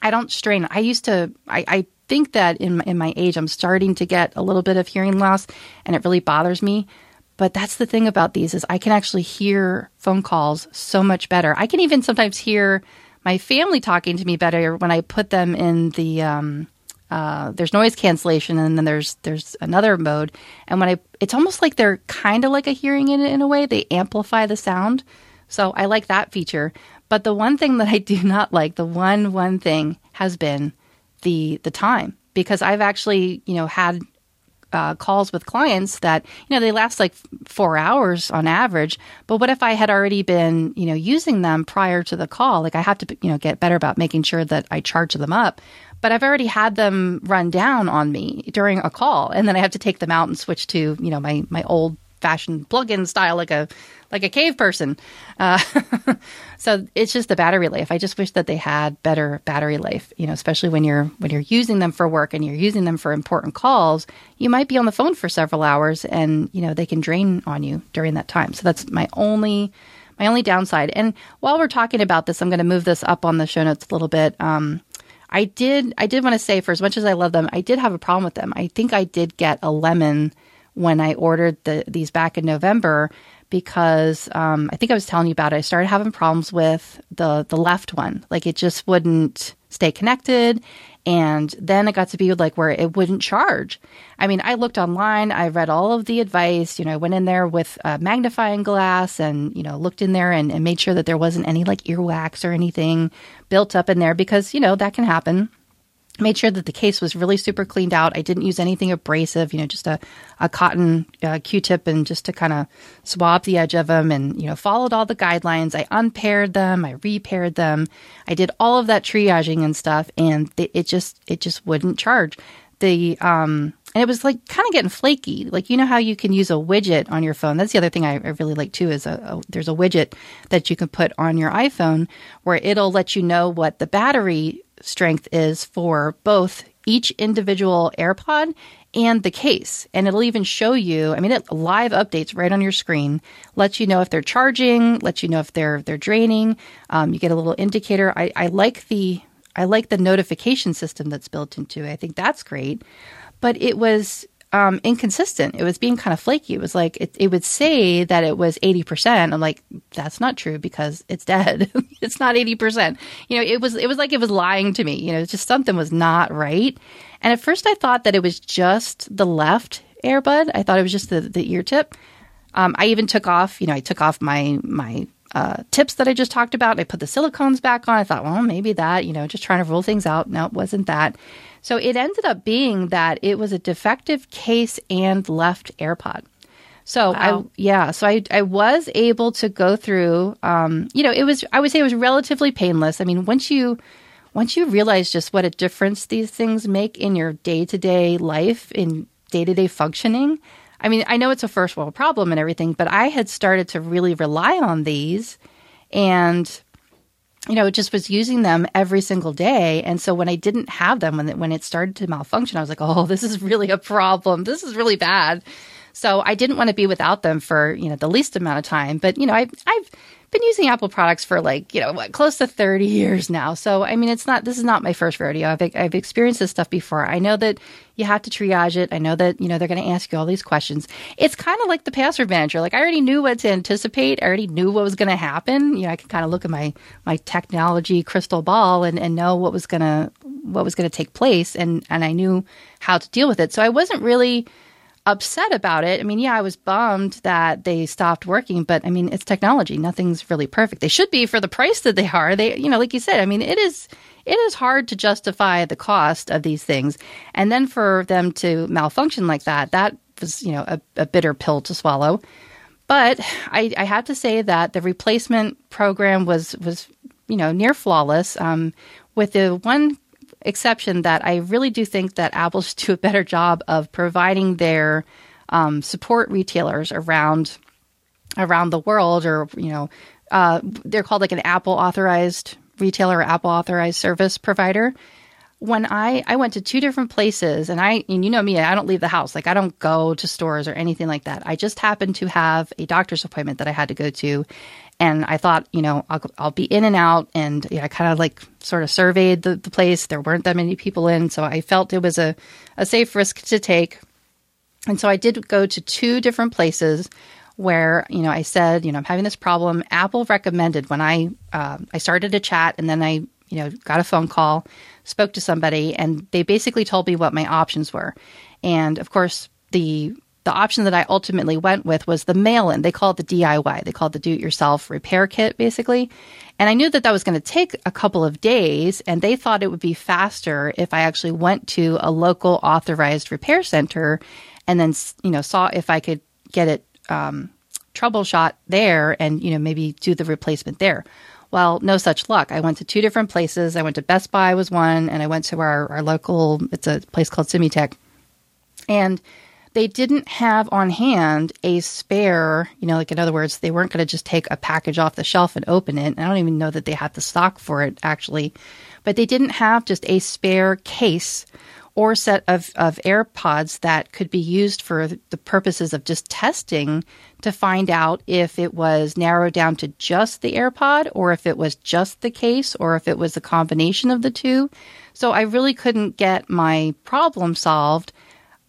I don't strain. I used to. I, I think that in in my age, I'm starting to get a little bit of hearing loss, and it really bothers me. But that's the thing about these is I can actually hear phone calls so much better. I can even sometimes hear my family talking to me better when I put them in the um, uh, there's noise cancellation and then there's there's another mode. And when i it's almost like they're kind of like a hearing in in a way. They amplify the sound. So i like that feature. But the one thing that i do not like the one one thing has been the the time. Because i've actually you know had uh, calls with clients that you know they last like four hours on average. But what if i had already been you know using them prior to the call? Like i have to you know get better about making sure that i charge them up. But I've already had them run down on me during a call, and then I have to take them out and switch to you know my my old fashioned plug-in style like a like a cave person. Uh, so it's just the battery life. I just wish that they had better battery life. You know, especially when you're when you're using them for work and you're using them for important calls. You might be on the phone for several hours, and you know they can drain on you during that time. So that's my only my only downside. And while we're talking about this, I'm going to move this up on the show notes a little bit. Um, I did I did want to say for as much as I love them, I did have a problem with them. I think I did get a lemon when I ordered the, these back in November because um, I think I was telling you about it. I started having problems with the the left one, like it just wouldn't stay connected, and then it got to be like where it wouldn't charge. I mean, I looked online, I read all of the advice, you know, I went in there with a magnifying glass and, you know, looked in there and, and made sure that there wasn't any like earwax or anything built up in there because, you know, that can happen made sure that the case was really super cleaned out. I didn't use anything abrasive, you know, just a, a cotton uh, Q-tip and just to kind of swab the edge of them and, you know, followed all the guidelines. I unpaired them. I repaired them. I did all of that triaging and stuff and it just, it just wouldn't charge. The, um, and it was like kind of getting flaky. Like you know how you can use a widget on your phone. That's the other thing I, I really like too. Is a, a, there's a widget that you can put on your iPhone where it'll let you know what the battery strength is for both each individual AirPod and the case. And it'll even show you, I mean, it live updates right on your screen, lets you know if they're charging, lets you know if they're they're draining. Um, you get a little indicator. I, I like the I like the notification system that's built into it. I think that's great. But it was um, inconsistent. It was being kind of flaky. It was like it, it would say that it was 80%. I'm like, that's not true because it's dead. it's not 80%. You know, it was it was like it was lying to me. You know, just something was not right. And at first I thought that it was just the left earbud. I thought it was just the, the ear tip. Um, I even took off, you know, I took off my my uh, tips that I just talked about. I put the silicones back on. I thought, well, maybe that, you know, just trying to rule things out. No, it wasn't that. So it ended up being that it was a defective case and left AirPod. So wow. I yeah, so I I was able to go through um, you know, it was I would say it was relatively painless. I mean, once you once you realize just what a difference these things make in your day-to-day life in day-to-day functioning, I mean, I know it's a first world problem and everything, but I had started to really rely on these and you know, just was using them every single day. And so when I didn't have them, when it, when it started to malfunction, I was like, oh, this is really a problem. This is really bad. So I didn't want to be without them for, you know, the least amount of time. But, you know, I've, I've been using Apple products for like, you know, what, close to 30 years now. So, I mean, it's not, this is not my first rodeo. I've, I've experienced this stuff before. I know that you have to triage it. I know that, you know, they're going to ask you all these questions. It's kind of like the password manager. Like I already knew what to anticipate. I already knew what was going to happen. You know, I could kind of look at my, my technology crystal ball and, and know what was going to, what was going to take place. And, and I knew how to deal with it. So I wasn't really, upset about it. I mean, yeah, I was bummed that they stopped working, but I mean, it's technology. Nothing's really perfect. They should be for the price that they are. They, you know, like you said, I mean, it is it is hard to justify the cost of these things, and then for them to malfunction like that, that was you know a, a bitter pill to swallow. But I, I have to say that the replacement program was was you know near flawless. Um, with the one exception that I really do think that Apple should do a better job of providing their um, support retailers around around the world, or you know, uh, they're called like an Apple authorized retailer or Apple authorized service provider. when I I went to two different places, and I and you know me, I don't leave the house. Like I don't go to stores or anything like that. I just happened to have a doctor's appointment that I had to go to, and I thought, you know, I'll, I'll be in and out, and I kind of like sort of surveyed the, the place. There weren't that many people in, so I felt it was a a safe risk to take. And so I did go to two different places where you know I said, you know, I'm having this problem. Apple recommended when I uh, I started a chat, and then I you know got a phone call spoke to somebody and they basically told me what my options were. And of course, the the option that I ultimately went with was the mail in. They call it the DIY. They call it the do it yourself repair kit, basically. And I knew that that was going to take a couple of days, and they thought it would be faster if I actually went to a local authorized repair center and then, you know, saw if I could get it um, troubleshot there and, you know, maybe do the replacement there. Well, no such luck. I went to two different places. I went to Best Buy was one, and I went to our, our local, it's a place called Simitech. And they didn't have on hand a spare, you know, like in other words, they weren't going to just take a package off the shelf and open it. I don't even know that they had the stock for it actually, but they didn't have just a spare case or set of, of AirPods that could be used for the purposes of just testing to find out if it was narrowed down to just the AirPod or if it was just the case or if it was a combination of the two. So I really couldn't get my problem solved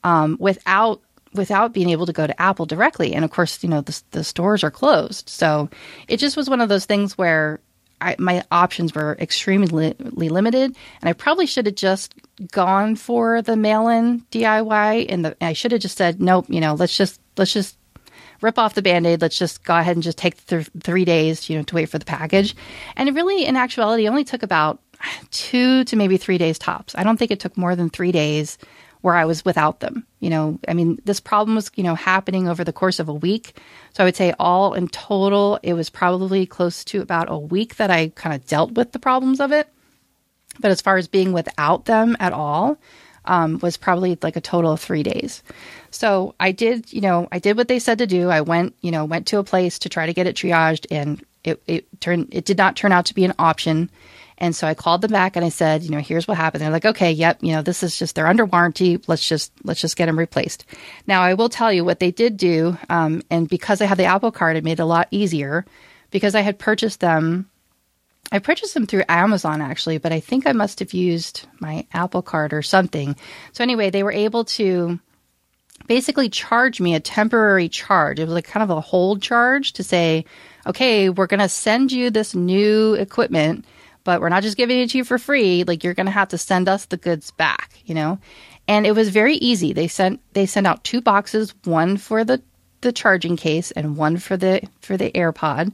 um, without without being able to go to Apple directly. And of course, you know the, the stores are closed, so it just was one of those things where I, my options were extremely li- limited, and I probably should have just gone for the mail-in DIY. And the, I should have just said, nope. You know, let's just let's just rip off the band-aid let's just go ahead and just take th- three days you know to wait for the package and it really in actuality only took about two to maybe three days tops i don't think it took more than three days where I was without them. You know, I mean, this problem was, you know, happening over the course of a week. So I would say all in total, it was probably close to about a week that I kind of dealt with the problems of it. But as far as being without them at all, um, was probably like a total of three days. So I did, you know, I did what they said to do. I went, you know, went to a place to try to get it triaged, and it, it turned, it did not turn out to be an option. And so I called them back and I said, you know, here's what happened. They're like, okay, yep, you know, this is just they're under warranty. Let's just let's just get them replaced. Now I will tell you what they did do, um, and because I had the Apple Card, it made it a lot easier because I had purchased them. I purchased them through Amazon actually, but I think I must have used my Apple Card or something. So anyway, they were able to basically charge me a temporary charge. It was like kind of a hold charge to say, okay, we're going to send you this new equipment but we're not just giving it to you for free. Like you're going to have to send us the goods back, you know? And it was very easy. They sent they sent out two boxes, one for the the charging case and one for the for the AirPod.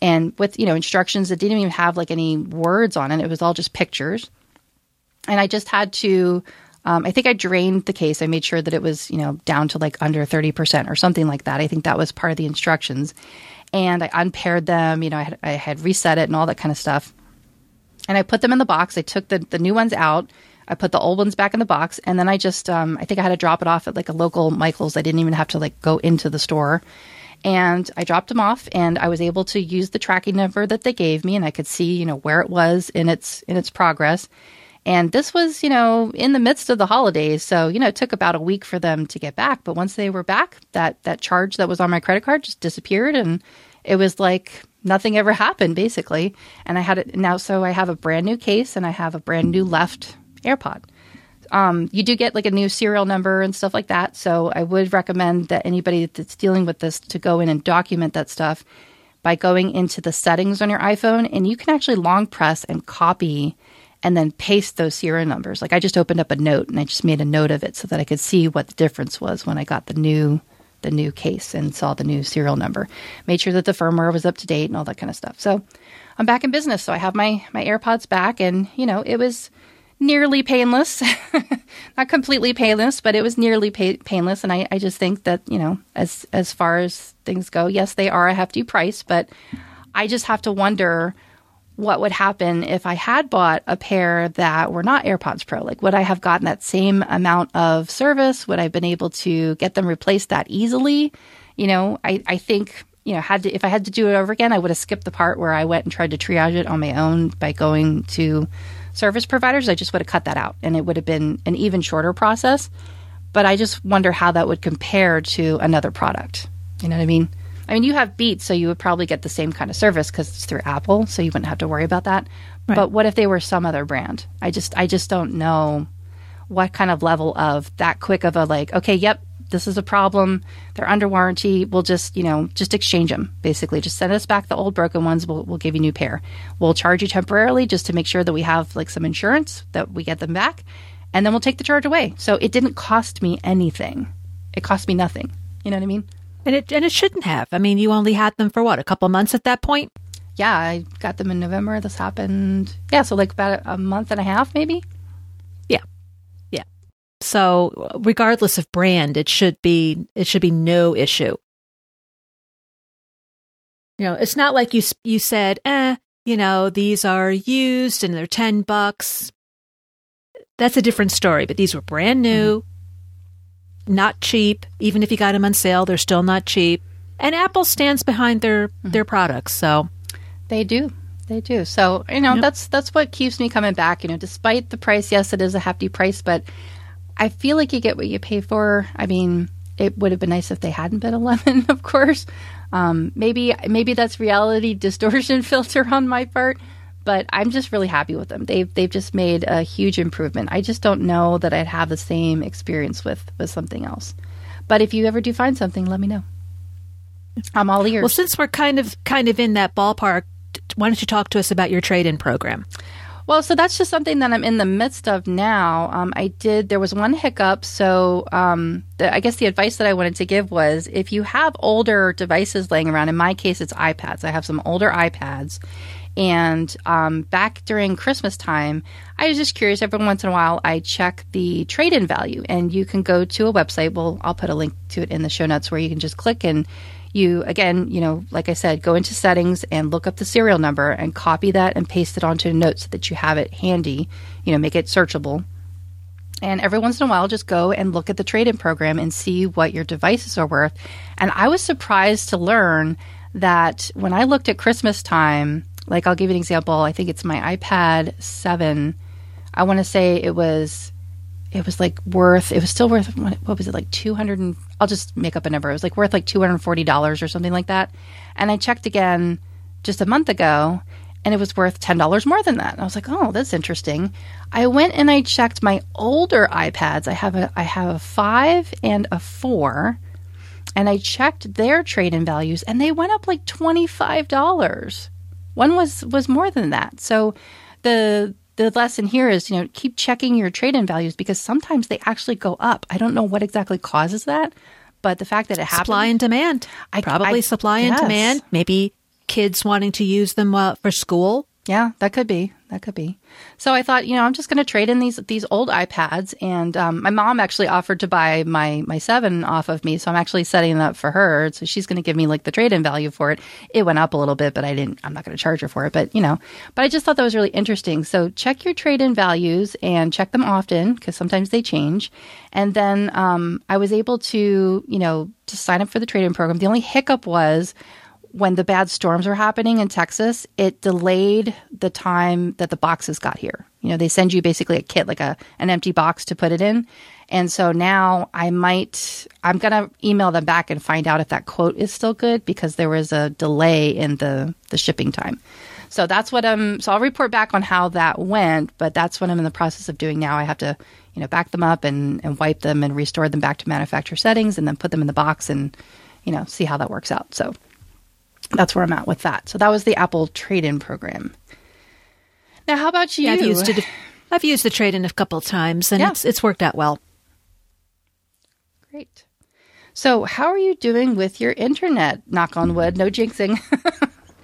And with, you know, instructions that didn't even have like any words on it. It was all just pictures. And I just had to um, I think I drained the case. I made sure that it was, you know, down to like under 30% or something like that. I think that was part of the instructions. And I unpaired them, you know, I had, I had reset it and all that kind of stuff. And I put them in the box. I took the, the new ones out. I put the old ones back in the box. And then I just, um, I think I had to drop it off at like a local Michael's. I didn't even have to like go into the store. And I dropped them off and I was able to use the tracking number that they gave me and I could see, you know, where it was in its, in its progress. And this was, you know, in the midst of the holidays. So, you know, it took about a week for them to get back. But once they were back, that, that charge that was on my credit card just disappeared. And it was like nothing ever happened basically. And I had it now, so I have a brand new case and I have a brand new left AirPod. Um, you do get like a new serial number and stuff like that. So I would recommend that anybody that's dealing with this to go in and document that stuff by going into the settings on your iPhone and you can actually long press and copy and then paste those serial numbers. Like I just opened up a note and I just made a note of it so that I could see what the difference was when I got the new the new case and saw the new serial number. Made sure that the firmware was up to date and all that kind of stuff. So I'm back in business. So I have my my AirPods back, and you know it was nearly painless, not completely painless, but it was nearly painless. And I, I just think that you know as as far as things go, yes, they are a hefty price, but I just have to wonder what would happen if I had bought a pair that were not AirPods Pro? Like, would I have gotten that same amount of service? Would I have been able to get them replaced that easily? You know, I, I think, you know, had to, if I had to do it over again, I would have skipped the part where I went and tried to triage it on my own by going to service providers, I just would have cut that out and it would have been an even shorter process. But I just wonder how that would compare to another product. You know what I mean? I mean, you have Beats, so you would probably get the same kind of service because it's through Apple, so you wouldn't have to worry about that. Right. But what if they were some other brand? I just, I just don't know what kind of level of that quick of a like, okay, yep, this is a problem. They're under warranty. We'll just, you know, just exchange them. Basically, just send us back the old broken ones. We'll, we'll give you a new pair. We'll charge you temporarily just to make sure that we have like some insurance that we get them back, and then we'll take the charge away. So it didn't cost me anything. It cost me nothing. You know what I mean? And it and it shouldn't have. I mean, you only had them for what a couple months at that point. Yeah, I got them in November. This happened. Yeah, so like about a month and a half, maybe. Yeah, yeah. So regardless of brand, it should be it should be no issue. You know, it's not like you you said, "eh, you know, these are used and they're 10 bucks." That's a different story, but these were brand new, mm-hmm. Not cheap. Even if you got them on sale, they're still not cheap. And Apple stands behind their mm-hmm. their products, so they do. They do. So, you know, yep. that's that's what keeps me coming back, you know, despite the price. Yes, it is a hefty price, but I feel like you get what you pay for. I mean, it would have been nice if they hadn't been 11, of course. Um, maybe maybe that's reality distortion filter on my part, but I'm just really happy with them. They've they've just made a huge improvement. I just don't know that I'd have the same experience with with something else. But if you ever do find something, let me know. I'm all ears. Well, since we're kind of kind of in that ballpark, why don't you talk to us about your trade-in program? Well, so that's just something that I'm in the midst of now. Um, I did, there was one hiccup. So um, the, I guess the advice that I wanted to give was if you have older devices laying around, in my case, it's iPads. I have some older iPads. And um, back during Christmas time, I was just curious. Every once in a while, I check the trade in value. And you can go to a website. Well, I'll put a link to it in the show notes where you can just click and you again, you know, like I said, go into settings and look up the serial number and copy that and paste it onto a note so that you have it handy, you know, make it searchable. And every once in a while, just go and look at the trade in program and see what your devices are worth. And I was surprised to learn that when I looked at Christmas time, like I'll give you an example, I think it's my iPad 7. I want to say it was it was like worth it was still worth what was it like 200 and I'll just make up a number. It was like worth like $240 or something like that. And I checked again just a month ago and it was worth $10 more than that. And I was like, "Oh, that's interesting." I went and I checked my older iPads. I have a I have a 5 and a 4 and I checked their trade-in values and they went up like $25. One was was more than that. So the the lesson here is, you know, keep checking your trade in values because sometimes they actually go up. I don't know what exactly causes that, but the fact that it happens. Supply and demand. I, Probably I, supply yes. and demand. Maybe kids wanting to use them uh, for school. Yeah, that could be. That could be. So I thought, you know, I'm just going to trade in these these old iPads, and um, my mom actually offered to buy my my seven off of me, so I'm actually setting that up for her. So she's going to give me like the trade in value for it. It went up a little bit, but I didn't. I'm not going to charge her for it, but you know. But I just thought that was really interesting. So check your trade in values and check them often because sometimes they change. And then um, I was able to, you know, to sign up for the trade in program. The only hiccup was when the bad storms were happening in Texas, it delayed the time that the boxes got here. You know, they send you basically a kit, like a an empty box to put it in. And so now I might I'm gonna email them back and find out if that quote is still good because there was a delay in the the shipping time. So that's what I'm so I'll report back on how that went, but that's what I'm in the process of doing now. I have to, you know, back them up and, and wipe them and restore them back to manufacturer settings and then put them in the box and, you know, see how that works out. So that's where I'm at with that. So that was the Apple trade in program. Now, how about you? Yeah, I've used it. I've used the trade in a couple of times, and yeah. it's it's worked out well. Great. So, how are you doing with your internet? Knock on wood, no jinxing.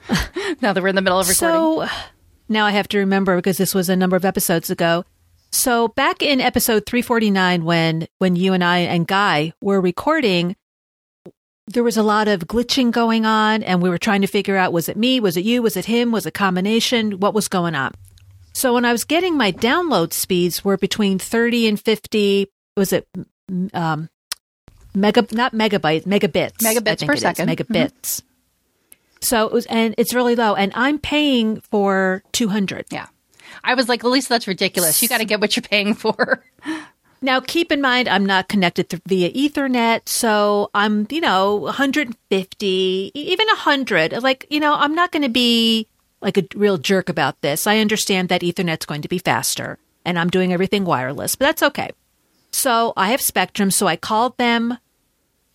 now that we're in the middle of recording. So now I have to remember because this was a number of episodes ago. So back in episode 349 when when you and I and Guy were recording, there was a lot of glitching going on and we were trying to figure out was it me? Was it you? Was it him? Was it a combination? What was going on? So when i was getting my download speeds were between 30 and 50 was it um, mega not megabytes megabits megabits per second. Megabits. Mm-hmm. so it was and it's really low and i'm paying for 200 yeah. I was like, Lisa, that's ridiculous. You got to get what you're paying for. Now, keep in mind, I'm not connected th- via Ethernet, so I'm, you know, 150, even 100. Like, you know, I'm not going to be like a real jerk about this. I understand that Ethernet's going to be faster, and I'm doing everything wireless, but that's okay. So I have Spectrum, so I called them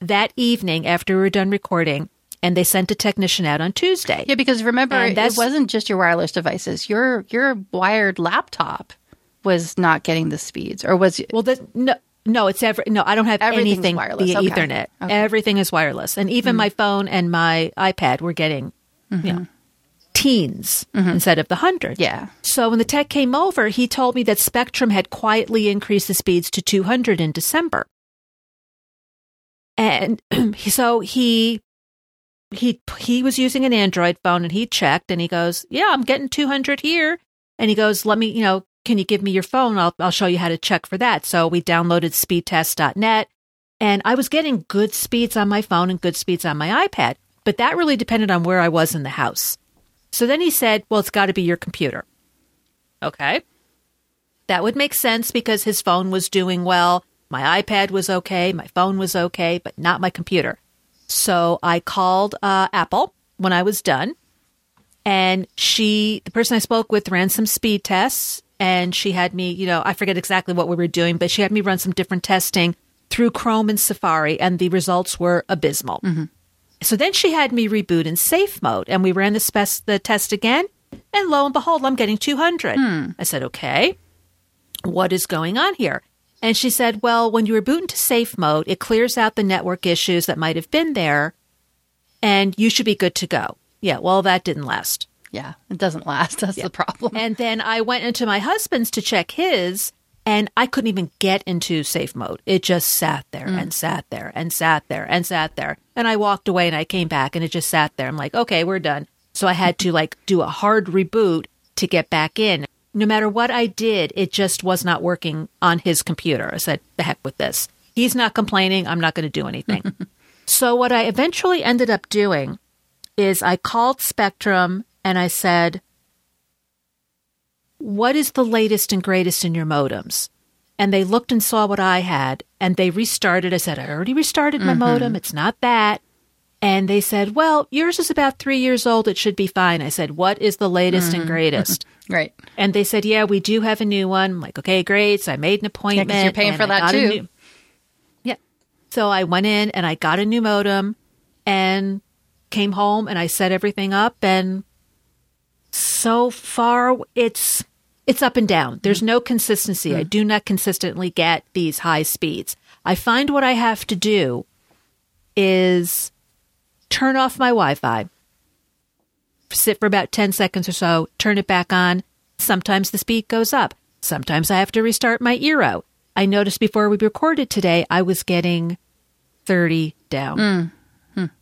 that evening after we were done recording, and they sent a technician out on Tuesday. Yeah, because remember, it wasn't just your wireless devices. Your your wired laptop was not getting the speeds, or was Well, the, no, no, it's every no. I don't have anything wireless. via Okay. Ethernet. Okay. Everything is wireless, and even mm-hmm. my phone and my iPad were getting, you know, mm-hmm. teens mm-hmm. instead of the hundred. yeah. So when the tech came over, he told me that Spectrum had quietly increased the speeds to 200 in December. And so he he he was using an Android phone and he checked and he goes, "Yeah, I'm getting 200 here." And he goes, "Let me, you know, can you give me your phone? I'll I'll show you how to check for that." So we downloaded speedtest.net and I was getting good speeds on my phone and good speeds on my iPad, but that really depended on where I was in the house. So then he said, Well, it's got to be your computer. Okay. That would make sense because his phone was doing well. My iPad was okay. My phone was okay, but not my computer. So I called uh, Apple when I was done. And she, the person I spoke with, ran some speed tests. And she had me, you know, I forget exactly what we were doing, but she had me run some different testing through Chrome and Safari. And the results were abysmal. Mm-hmm. So then she had me reboot in safe mode, and we ran the, spec- the test again, and lo and behold, I'm getting 200. Hmm. I said, okay, what is going on here? And she said, well, when you reboot into safe mode, it clears out the network issues that might have been there, and you should be good to go. Yeah, well, that didn't last. Yeah, it doesn't last. That's the problem. And then I went into my husband's to check his, and I couldn't even get into safe mode. It just sat there mm. and sat there and sat there and sat there. And I walked away and I came back and it just sat there. I'm like, okay, we're done. So I had to like do a hard reboot to get back in. No matter what I did, it just was not working on his computer. I said, the heck with this. He's not complaining. I'm not going to do anything. so what I eventually ended up doing is I called Spectrum and I said, what is the latest and greatest in your modems? And they looked and saw what I had and they restarted. I said, I already restarted my mm-hmm. modem. It's not that. And they said, Well, yours is about three years old. It should be fine. I said, What is the latest and mm-hmm. greatest? right. And they said, Yeah, we do have a new one. I'm like, Okay, great. So I made an appointment. you're paying for I that too. new- yeah. So I went in and I got a new modem and came home and I set everything up and so far it's it's up and down. There's no consistency. I mm-hmm. do not consistently get these high speeds. I find what I have to do is turn off my Wi-Fi, sit for about 10 seconds or so, turn it back on. Sometimes the speed goes up. Sometimes I have to restart my Eero. I noticed before we recorded today, I was getting 30 down. Mm.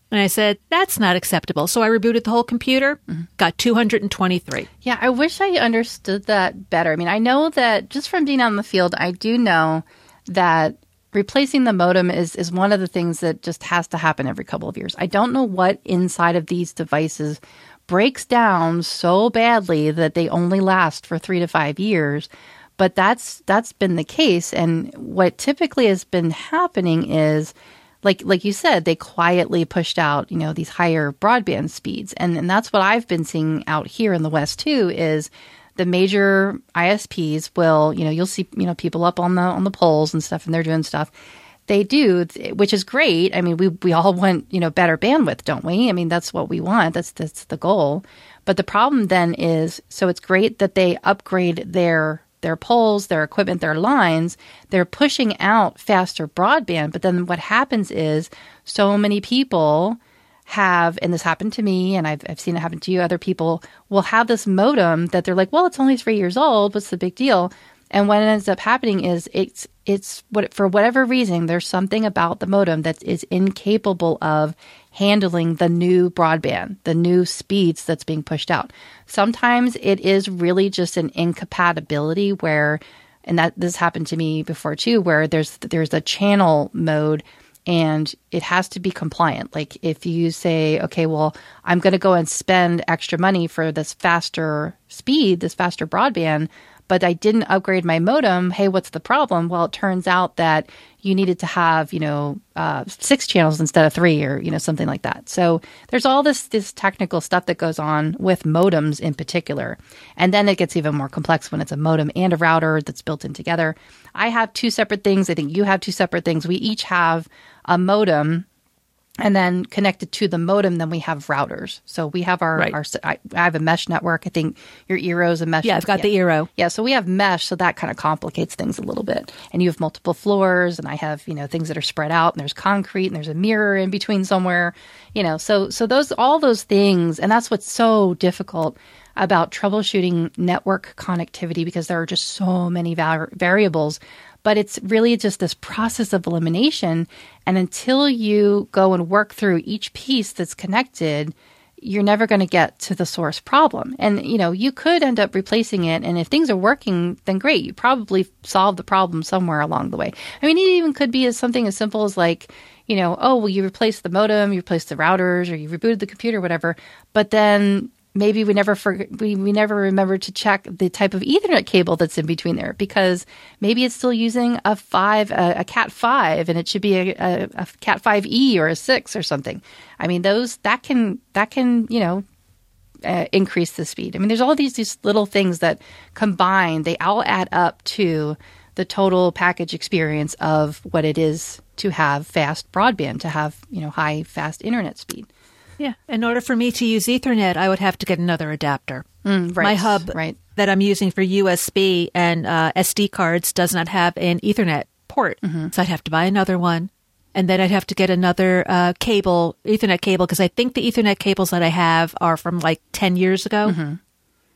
And I said, that's not acceptable. So I rebooted the whole computer, got 223. Yeah, I wish I understood that better. I mean, I know that just from being on the field, I do know that replacing the modem is is one of the things that just has to happen every couple of years. I don't know what inside of these devices breaks down so badly that they only last for 3 to 5 years, but that's that's been the case and what typically has been happening is like like you said, they quietly pushed out, you know, these higher broadband speeds. And and that's what I've been seeing out here in the West too, is the major ISPs will, you know, you'll see, you know, people up on the on the poles and stuff and they're doing stuff. They do, which is great. I mean, we we all want, you know, better bandwidth, don't we? I mean, that's what we want. That's that's the goal. But the problem then is so it's great that they upgrade their their poles, their equipment, their lines, they're pushing out faster broadband. But then what happens is so many people have, and this happened to me, and I've, I've seen it happen to you, other people will have this modem that they're like, well, it's only three years old. What's the big deal? And what ends up happening is it's it's what for whatever reason there's something about the modem that is incapable of handling the new broadband, the new speeds that's being pushed out. Sometimes it is really just an incompatibility where and that this happened to me before too where there's there's a channel mode and it has to be compliant. Like if you say, okay, well, I'm going to go and spend extra money for this faster speed, this faster broadband, but I didn't upgrade my modem. Hey, what's the problem? Well, it turns out that you needed to have, you know, uh, six channels instead of three or, you know, something like that. So there's all this, this technical stuff that goes on with modems in particular. And then it gets even more complex when it's a modem and a router that's built in together. I have two separate things. I think you have two separate things. We each have a modem and then connected to the modem, then we have routers. So we have our, Right. our I, I have a mesh network. I think your Eero's a mesh. Yeah, I've got the Eero. Yeah, so we have mesh, so that kind of complicates things a little bit. And you have multiple floors, and I have you know things that are spread out, and there's concrete, and there's a mirror in between somewhere. You know, so so those all those things, and that's what's so difficult about troubleshooting network connectivity because there are just so many var- variables. But it's really just this process of elimination, and until you go and work through each piece that's connected, you're never going to get to the source problem. And, you know, you could end up replacing it. And if things are working, then great. You probably solved the problem somewhere along the way. I mean, it even could be as something as simple as like, you know, oh, well, you replaced the modem, you replaced the routers, or you rebooted the computer, whatever. But then maybe we never forget, we, we never remember to check the type of ethernet cable that's in between there because maybe it's still using a five a, a cat 5 and it should be a, a, a cat 5e or a 6 or something. I mean those that can that can you know uh, increase the speed. I mean there's all these these little things that combine. They all add up to the total package experience of what it is to have fast broadband to have you know high fast internet speed Yeah. In order for me to use Ethernet, I would have to get another adapter. Mm, right, My hub right. that I'm using for USB and uh, SD cards does not have an Ethernet port. Mm-hmm. So I'd have to buy another one. And then I'd have to get another uh, cable, Ethernet cable, because I think the Ethernet cables that I have are from like 10 years ago.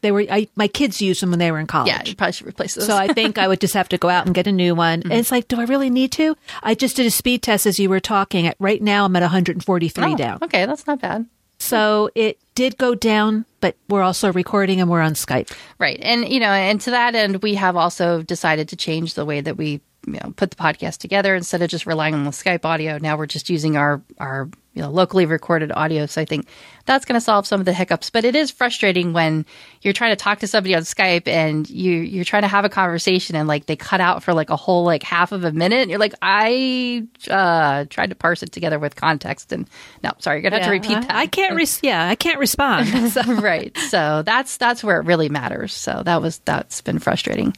They were, I, my kids used them when they were in college. Yeah you probably should replace those So I think I would just have to go out and get a new one. Mm-hmm. And it's like, do I really need to? I just did a speed test as you were talking. At right now, I'm at 143 Oh, down. okay that's not bad So it did go down, but we're also recording and we're on Skype. Right. And, you know, and to that end, we have also decided to change the way that we, you know, put the podcast together instead of just relying on the Skype audio. Now we're just using our, our, you know, locally recorded audio. So I think that's going to solve some of the hiccups. But it is frustrating when you're trying to talk to somebody on Skype and you, you're trying to have a conversation and like they cut out for like a whole like half of a minute. And you're like, I, uh, tried to parse it together with context and no, sorry, you're going to have to repeat I- that. I can't. Res- yeah, I can't respond. So- right. So that's that's where it really matters. So that was that's been frustrating.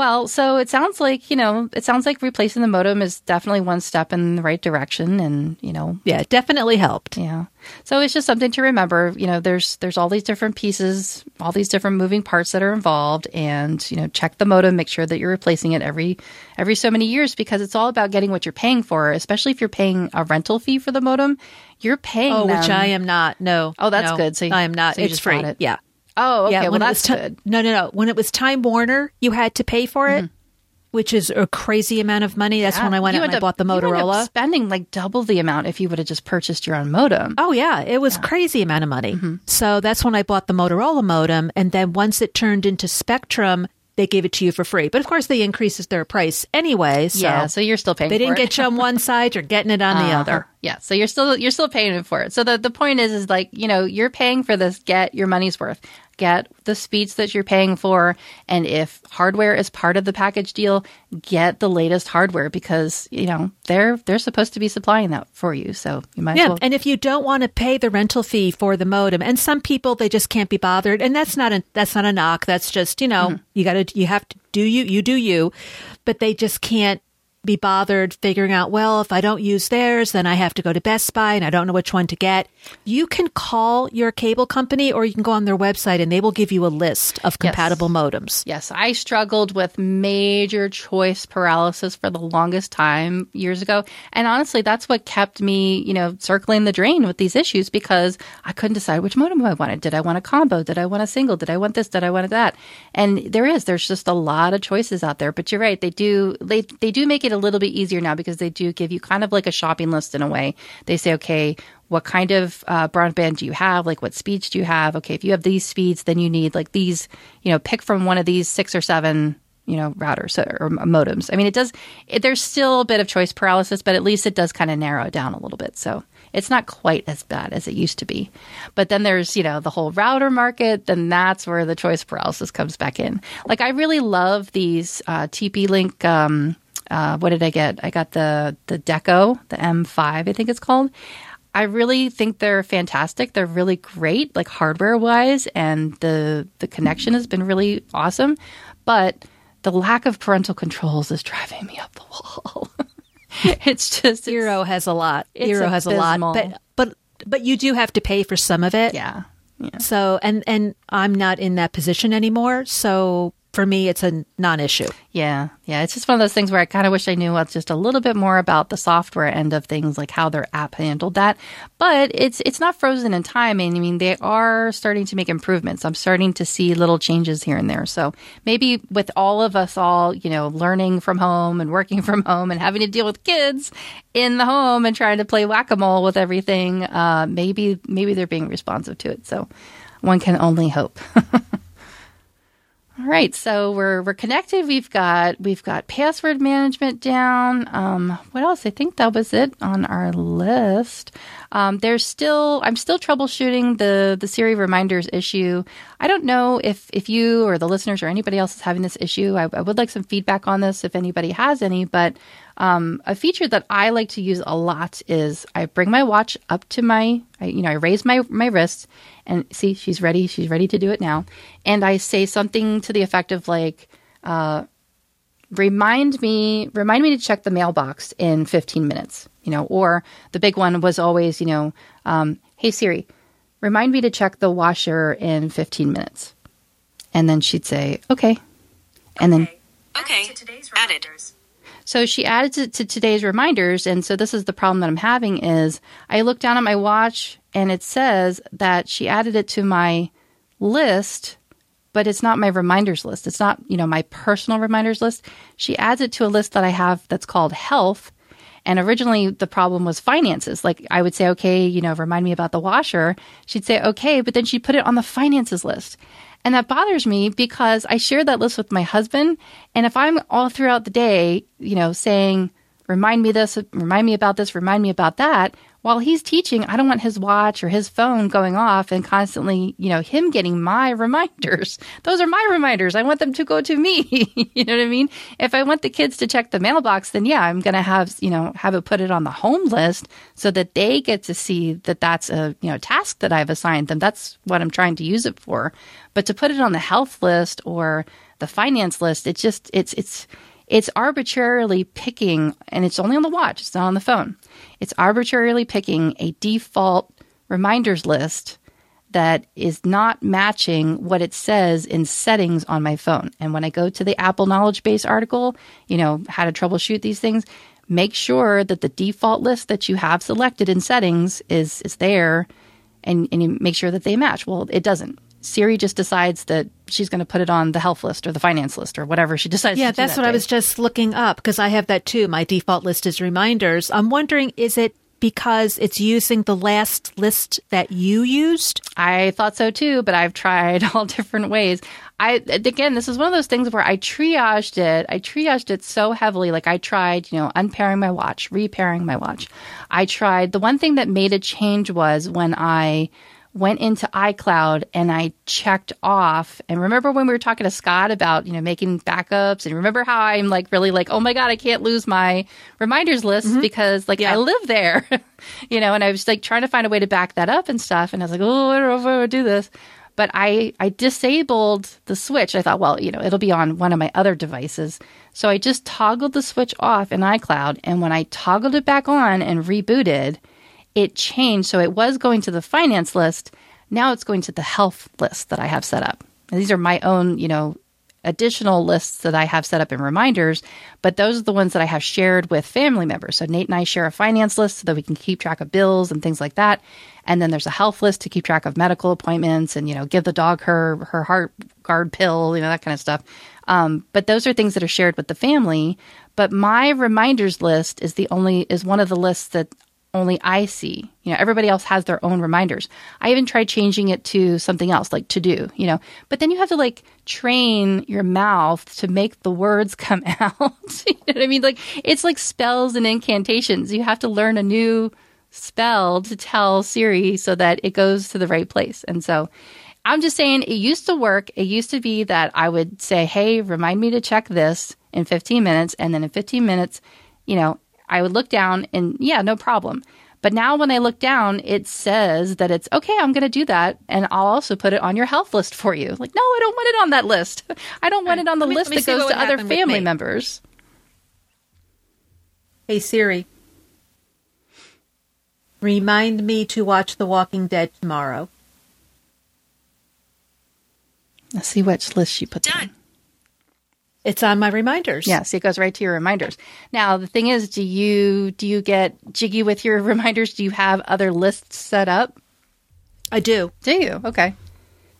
Well, so it sounds like, you know, it sounds like replacing the modem is definitely one step in the right direction and, you know, yeah, it definitely helped. yeah. So it's just something to remember, you know, there's there's all these different pieces, all these different moving parts that are involved and, you know, check the modem, make sure that you're replacing it every every so many years because it's all about getting what you're paying for, especially if you're paying a rental fee for the modem. You're paying Oh, which I am not. No. Oh, that's no, good. So you- I am not. so it's free. it. Yeah. Oh, okay. yeah. well, when it that's was ti- good. No, no, no. When it was Time Warner, you had to pay for it, mm-hmm. which is a crazy amount of money. That's when I went You out and end I bought the you up Motorola. spending like double the amount if you would have just purchased your own modem. Oh yeah, it was crazy amount of money. Mm-hmm. So that's when I bought the Motorola modem, and then once it turned into Spectrum, they gave it to you for free. But of course, they increases their price anyway. So yeah, so you're still paying. they didn't get you on one side, you're getting it on the Uh-huh. other. Yeah, so you're still you're still paying for it. So the the point is is like you know you're paying for this. Get your money's worth. Get the speeds that you're paying for, and if hardware is part of the package deal, get the latest hardware because you know they're they're supposed to be supplying that for you. So you might as Yeah, well. and if you don't want to pay the rental fee for the modem, and some people they just can't be bothered, and that's not a that's not a knock. That's just you know Mm-hmm. you got to you have to do you you do you, but they just can't be bothered figuring out. Well, if I don't use theirs, then I have to go to Best Buy, and I don't know which one to get. You can call your cable company, or you can go on their website, and they will give you a list of compatible modems. Yes, I struggled with major choice paralysis for the longest time years ago. And honestly, that's what kept me, you know, circling the drain with these issues because I couldn't decide which modem I wanted. Did I want a combo? Did I want a single? Did I want this? Did I want that? And there is, there's just a lot of choices out there. But you're right, they do, they, they do make it a little bit easier now because they do give you kind of like a shopping list in a way. They say, okay, what kind of uh, broadband do you have? Like, what speeds do you have? Okay, if you have these speeds, then you need like these, you know, pick from one of these six or seven, you know, routers or modems. I mean, it does. It, there's still a bit of choice paralysis, but at least it does kind of narrow it down a little bit. So it's not quite as bad as it used to be. But then there's, you know, the whole router market. Then that's where the choice paralysis comes back in. Like I really love these uh, TP Link. Um, uh, what did I get? I got the the Deco, the M5, I think it's called. I really think they're fantastic. They're really great, like hardware wise, and the the connection has been really awesome. But the lack of parental controls is driving me up the wall. it's just Eero has a lot. Eero has a lot, but but but you do have to pay for some of it. Yeah. yeah. So and and I'm not in that position anymore. So for me, it's a non-issue. Yeah, yeah. It's just one of those things where I kind of wish I knew just a little bit more about the software end of things, like how their app handled that. But it's it's not frozen in time. And I mean, they are starting to make improvements. I'm starting to see little changes here and there. So maybe with all of us all, you know, learning from home and working from home and having to deal with kids in the home and trying to play whack a mole with everything, uh, maybe maybe they're being responsive to it. So one can only hope. All right, so we're we're connected. We've got we've got password management down. Um, what else? I think that was it on our list. Um, there's still I'm still troubleshooting the the Siri reminders issue. I don't know if if you or the listeners or anybody else is having this issue. I, I would like some feedback on this if anybody has any. But um, a feature that I like to use a lot is I bring my watch up to my, I, you know, I raise my my wrist and see she's ready. She's ready to do it now, and I say something to the effect of like, uh, "Remind me, remind me to check the mailbox in 15 minutes." You know, or the big one was always, you know, um, "Hey Siri, remind me to check the washer in 15 minutes," and then she'd say, "Okay," and then okay, added. So she added it to today's reminders. And so this is the problem that I'm having is I look down at my watch and it says that she added it to my list, but it's not my reminders list. It's not, you know, my personal reminders list. She adds it to a list that I have that's called health. And originally the problem was finances. Like I would say, okay, you know, remind me about the washer. She'd say, okay, but then she'd put it on the finances list. And that bothers me because I share that list with my husband. And if I'm all throughout the day, you know, saying, remind me this, remind me about this, remind me about that, while he's teaching, I don't want his watch or his phone going off and constantly, you know, him getting my reminders. Those are my reminders. I want them to go to me. you know what I mean? If I want the kids to check the mailbox, then yeah, I'm going to have, you know, have it put it on the home list so that they get to see that that's a, you know, task that I've assigned them. That's what I'm trying to use it for. But to put it on the health list or the finance list, it just, it's, it's, it's arbitrarily picking, and it's only on the watch, it's not on the phone. It's arbitrarily picking a default reminders list that is not matching what it says in settings on my phone. And when I go to the Apple Knowledge Base article, you know, how to troubleshoot these things, make sure that the default list that you have selected in settings is is there and, and you make sure that they match. Well, it doesn't. Siri just decides that she's going to put it on the health list or the finance list or whatever she decides. Yeah, that's that what day. I was just looking up because I have that too. My default list is reminders. I'm wondering, is it because it's using the last list that you used? I thought so too, but I've tried all different ways. I again, this is one of those things where I triaged it. I triaged it so heavily. Like I tried, you know, unpairing my watch, repairing my watch. I tried. The one thing that made a change was when I went into iCloud and I checked off. And remember when we were talking to Scott about, you know, making backups and remember how I'm like really like, oh my God, I can't lose my reminders list mm-hmm. because like yeah. I live there, you know, and I was like trying to find a way to back that up and stuff. And I was like, oh, I don't know if I would do this. But I, I disabled the switch. I thought, well, you know, it'll be on one of my other devices. So I just toggled the switch off in iCloud. And when I toggled it back on and rebooted, it changed. So it was going to the finance list. Now it's going to the health list that I have set up. And these are my own, you know, additional lists that I have set up in reminders, but those are the ones that I have shared with family members. So Nate and I share a finance list so that we can keep track of bills and things like that. And then there's a health list to keep track of medical appointments and, you know, give the dog her her heart guard pill, you know, that kind of stuff. Um, but those are things that are shared with the family. But my reminders list is the only is one of the lists that only I see. You know, everybody else has their own reminders. I even tried changing it to something else, like to do, you know, but then you have to like train your mouth to make the words come out. you know what I mean? Like, it's like spells and incantations. You have to learn a new spell to tell Siri so that it goes to the right place. And so I'm just saying it used to work. It used to be that I would say, Hey, remind me to check this in 15 minutes. And then in 15 minutes, you know, I would look down and yeah, no problem. But now when I look down, it says that it's okay, I'm going to do that. And I'll also put it on your health list for you. Like, no, I don't want it on that list. I don't want it on the me- list that goes to other family me. members. Hey Siri, remind me to watch The Walking Dead tomorrow. Let's see which list she puts on. It's on my reminders. Yes, it goes right to your reminders. Now, the thing is, do you do you get jiggy with your reminders? Do you have other lists set up? I do. Do you? Okay.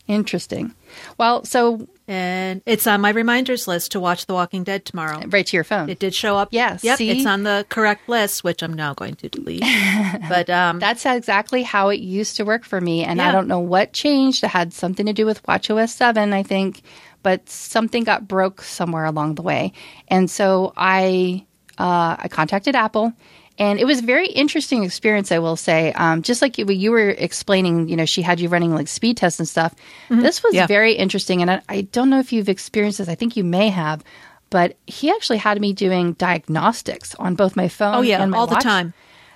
Interesting. Well, so And it's on my reminders list to watch The Walking Dead tomorrow. right to your phone. It did show up. Yes. Yep. see? It's on the correct list, which I'm now going to delete. but um, That's exactly how it used to work for me. And I don't know what changed. It had something to do with WatchOS 7, I think, but something got broke somewhere along the way. And so I, uh, I contacted Apple. And it was a very interesting experience, I will say. Um, just like you, you were explaining, you know, she had you running like speed tests and stuff. This was Mm-hmm. Yeah. very interesting. And I, I don't know if you've experienced this. I think you may have. But he actually had me doing diagnostics on both my phone Oh, yeah, all the time.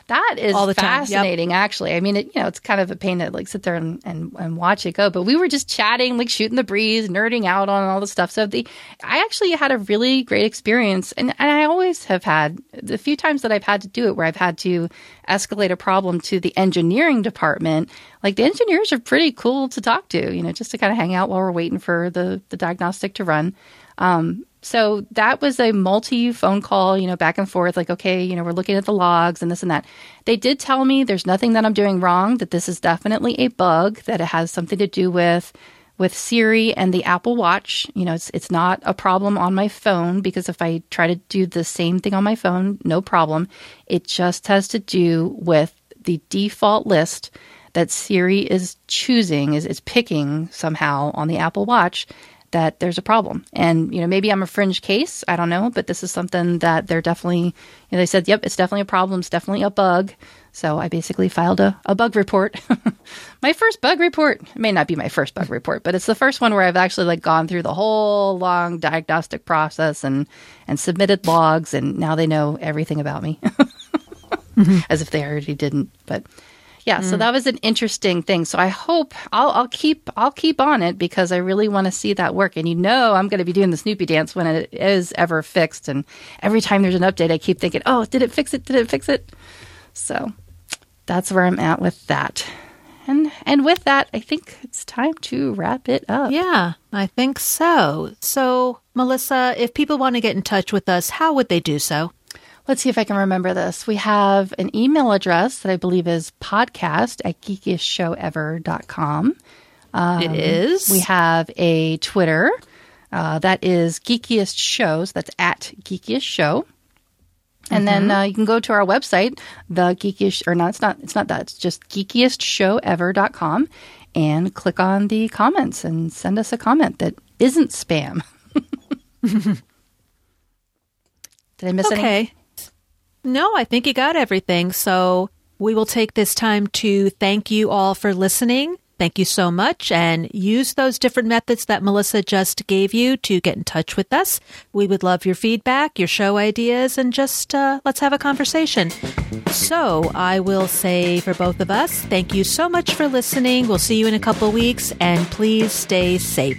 That is All the time, yep. fascinating, actually. I mean, it, you know, it's kind of a pain to like sit there and, and, and watch it go. But we were just chatting, like shooting the breeze, nerding out on all the stuff. So the, I actually had a really great experience, and, and I always have had the few times that I've had to do it, where I've had to escalate a problem to the engineering department. Like the engineers are pretty cool to talk to, you know, just to kind of hang out while we're waiting for the the diagnostic to run. Um, so that was a multi phone call, you know, back and forth, like, okay, you know, we're looking at the logs and this and that. They did tell me there's nothing that I'm doing wrong, that this is definitely a bug, that it has something to do with with Siri and the Apple Watch. You know, it's it's not a problem on my phone because if I try to do the same thing on my phone, no problem. It just has to do with the default list that Siri is choosing, is, is picking somehow on the Apple Watch that there's a problem. And, you know, maybe I'm a fringe case. I don't know, but this is something that they're definitely, you know, they said, yep, it's definitely a problem. It's definitely a bug. So I basically filed a, a bug report. my first bug report. It may not be my first bug report, but it's the first one where I've actually like gone through the whole long diagnostic process and, and submitted logs. And now they know everything about me as if they already didn't. But yeah, so mm. that was an interesting thing. So I hope I'll, I'll keep I'll keep on it because I really want to see that work. And you know, I'm going to be doing the Snoopy dance when it is ever fixed. And every time there's an update, I keep thinking, "Oh, did it fix it? Did it fix it?" So that's where I'm at with that. And and with that, I think it's time to wrap it up. yeah, I think so. So, Melissa, if people want to get in touch with us, how would they do so? Let's see if I can remember this. We have an email address that I believe is podcast at geekiestshowever.com. it is. We have a Twitter uh, that is Geekiest Shows. That's at Geekiest Show. And then uh, you can go to our website, the geekiest, or no, it's not, it's not that. It's just geekiestshowever.com and click on the comments and send us a comment that isn't spam. Did I miss okay. No, I think you got everything. So we will take this time to thank you all for listening. Thank you so much and use those different methods that Melissa just gave you to get in touch with us. We would love your feedback, your show ideas, and just uh, let's have a conversation. So I will say for both of us, thank you so much for listening. We'll see you in a couple weeks and please stay safe.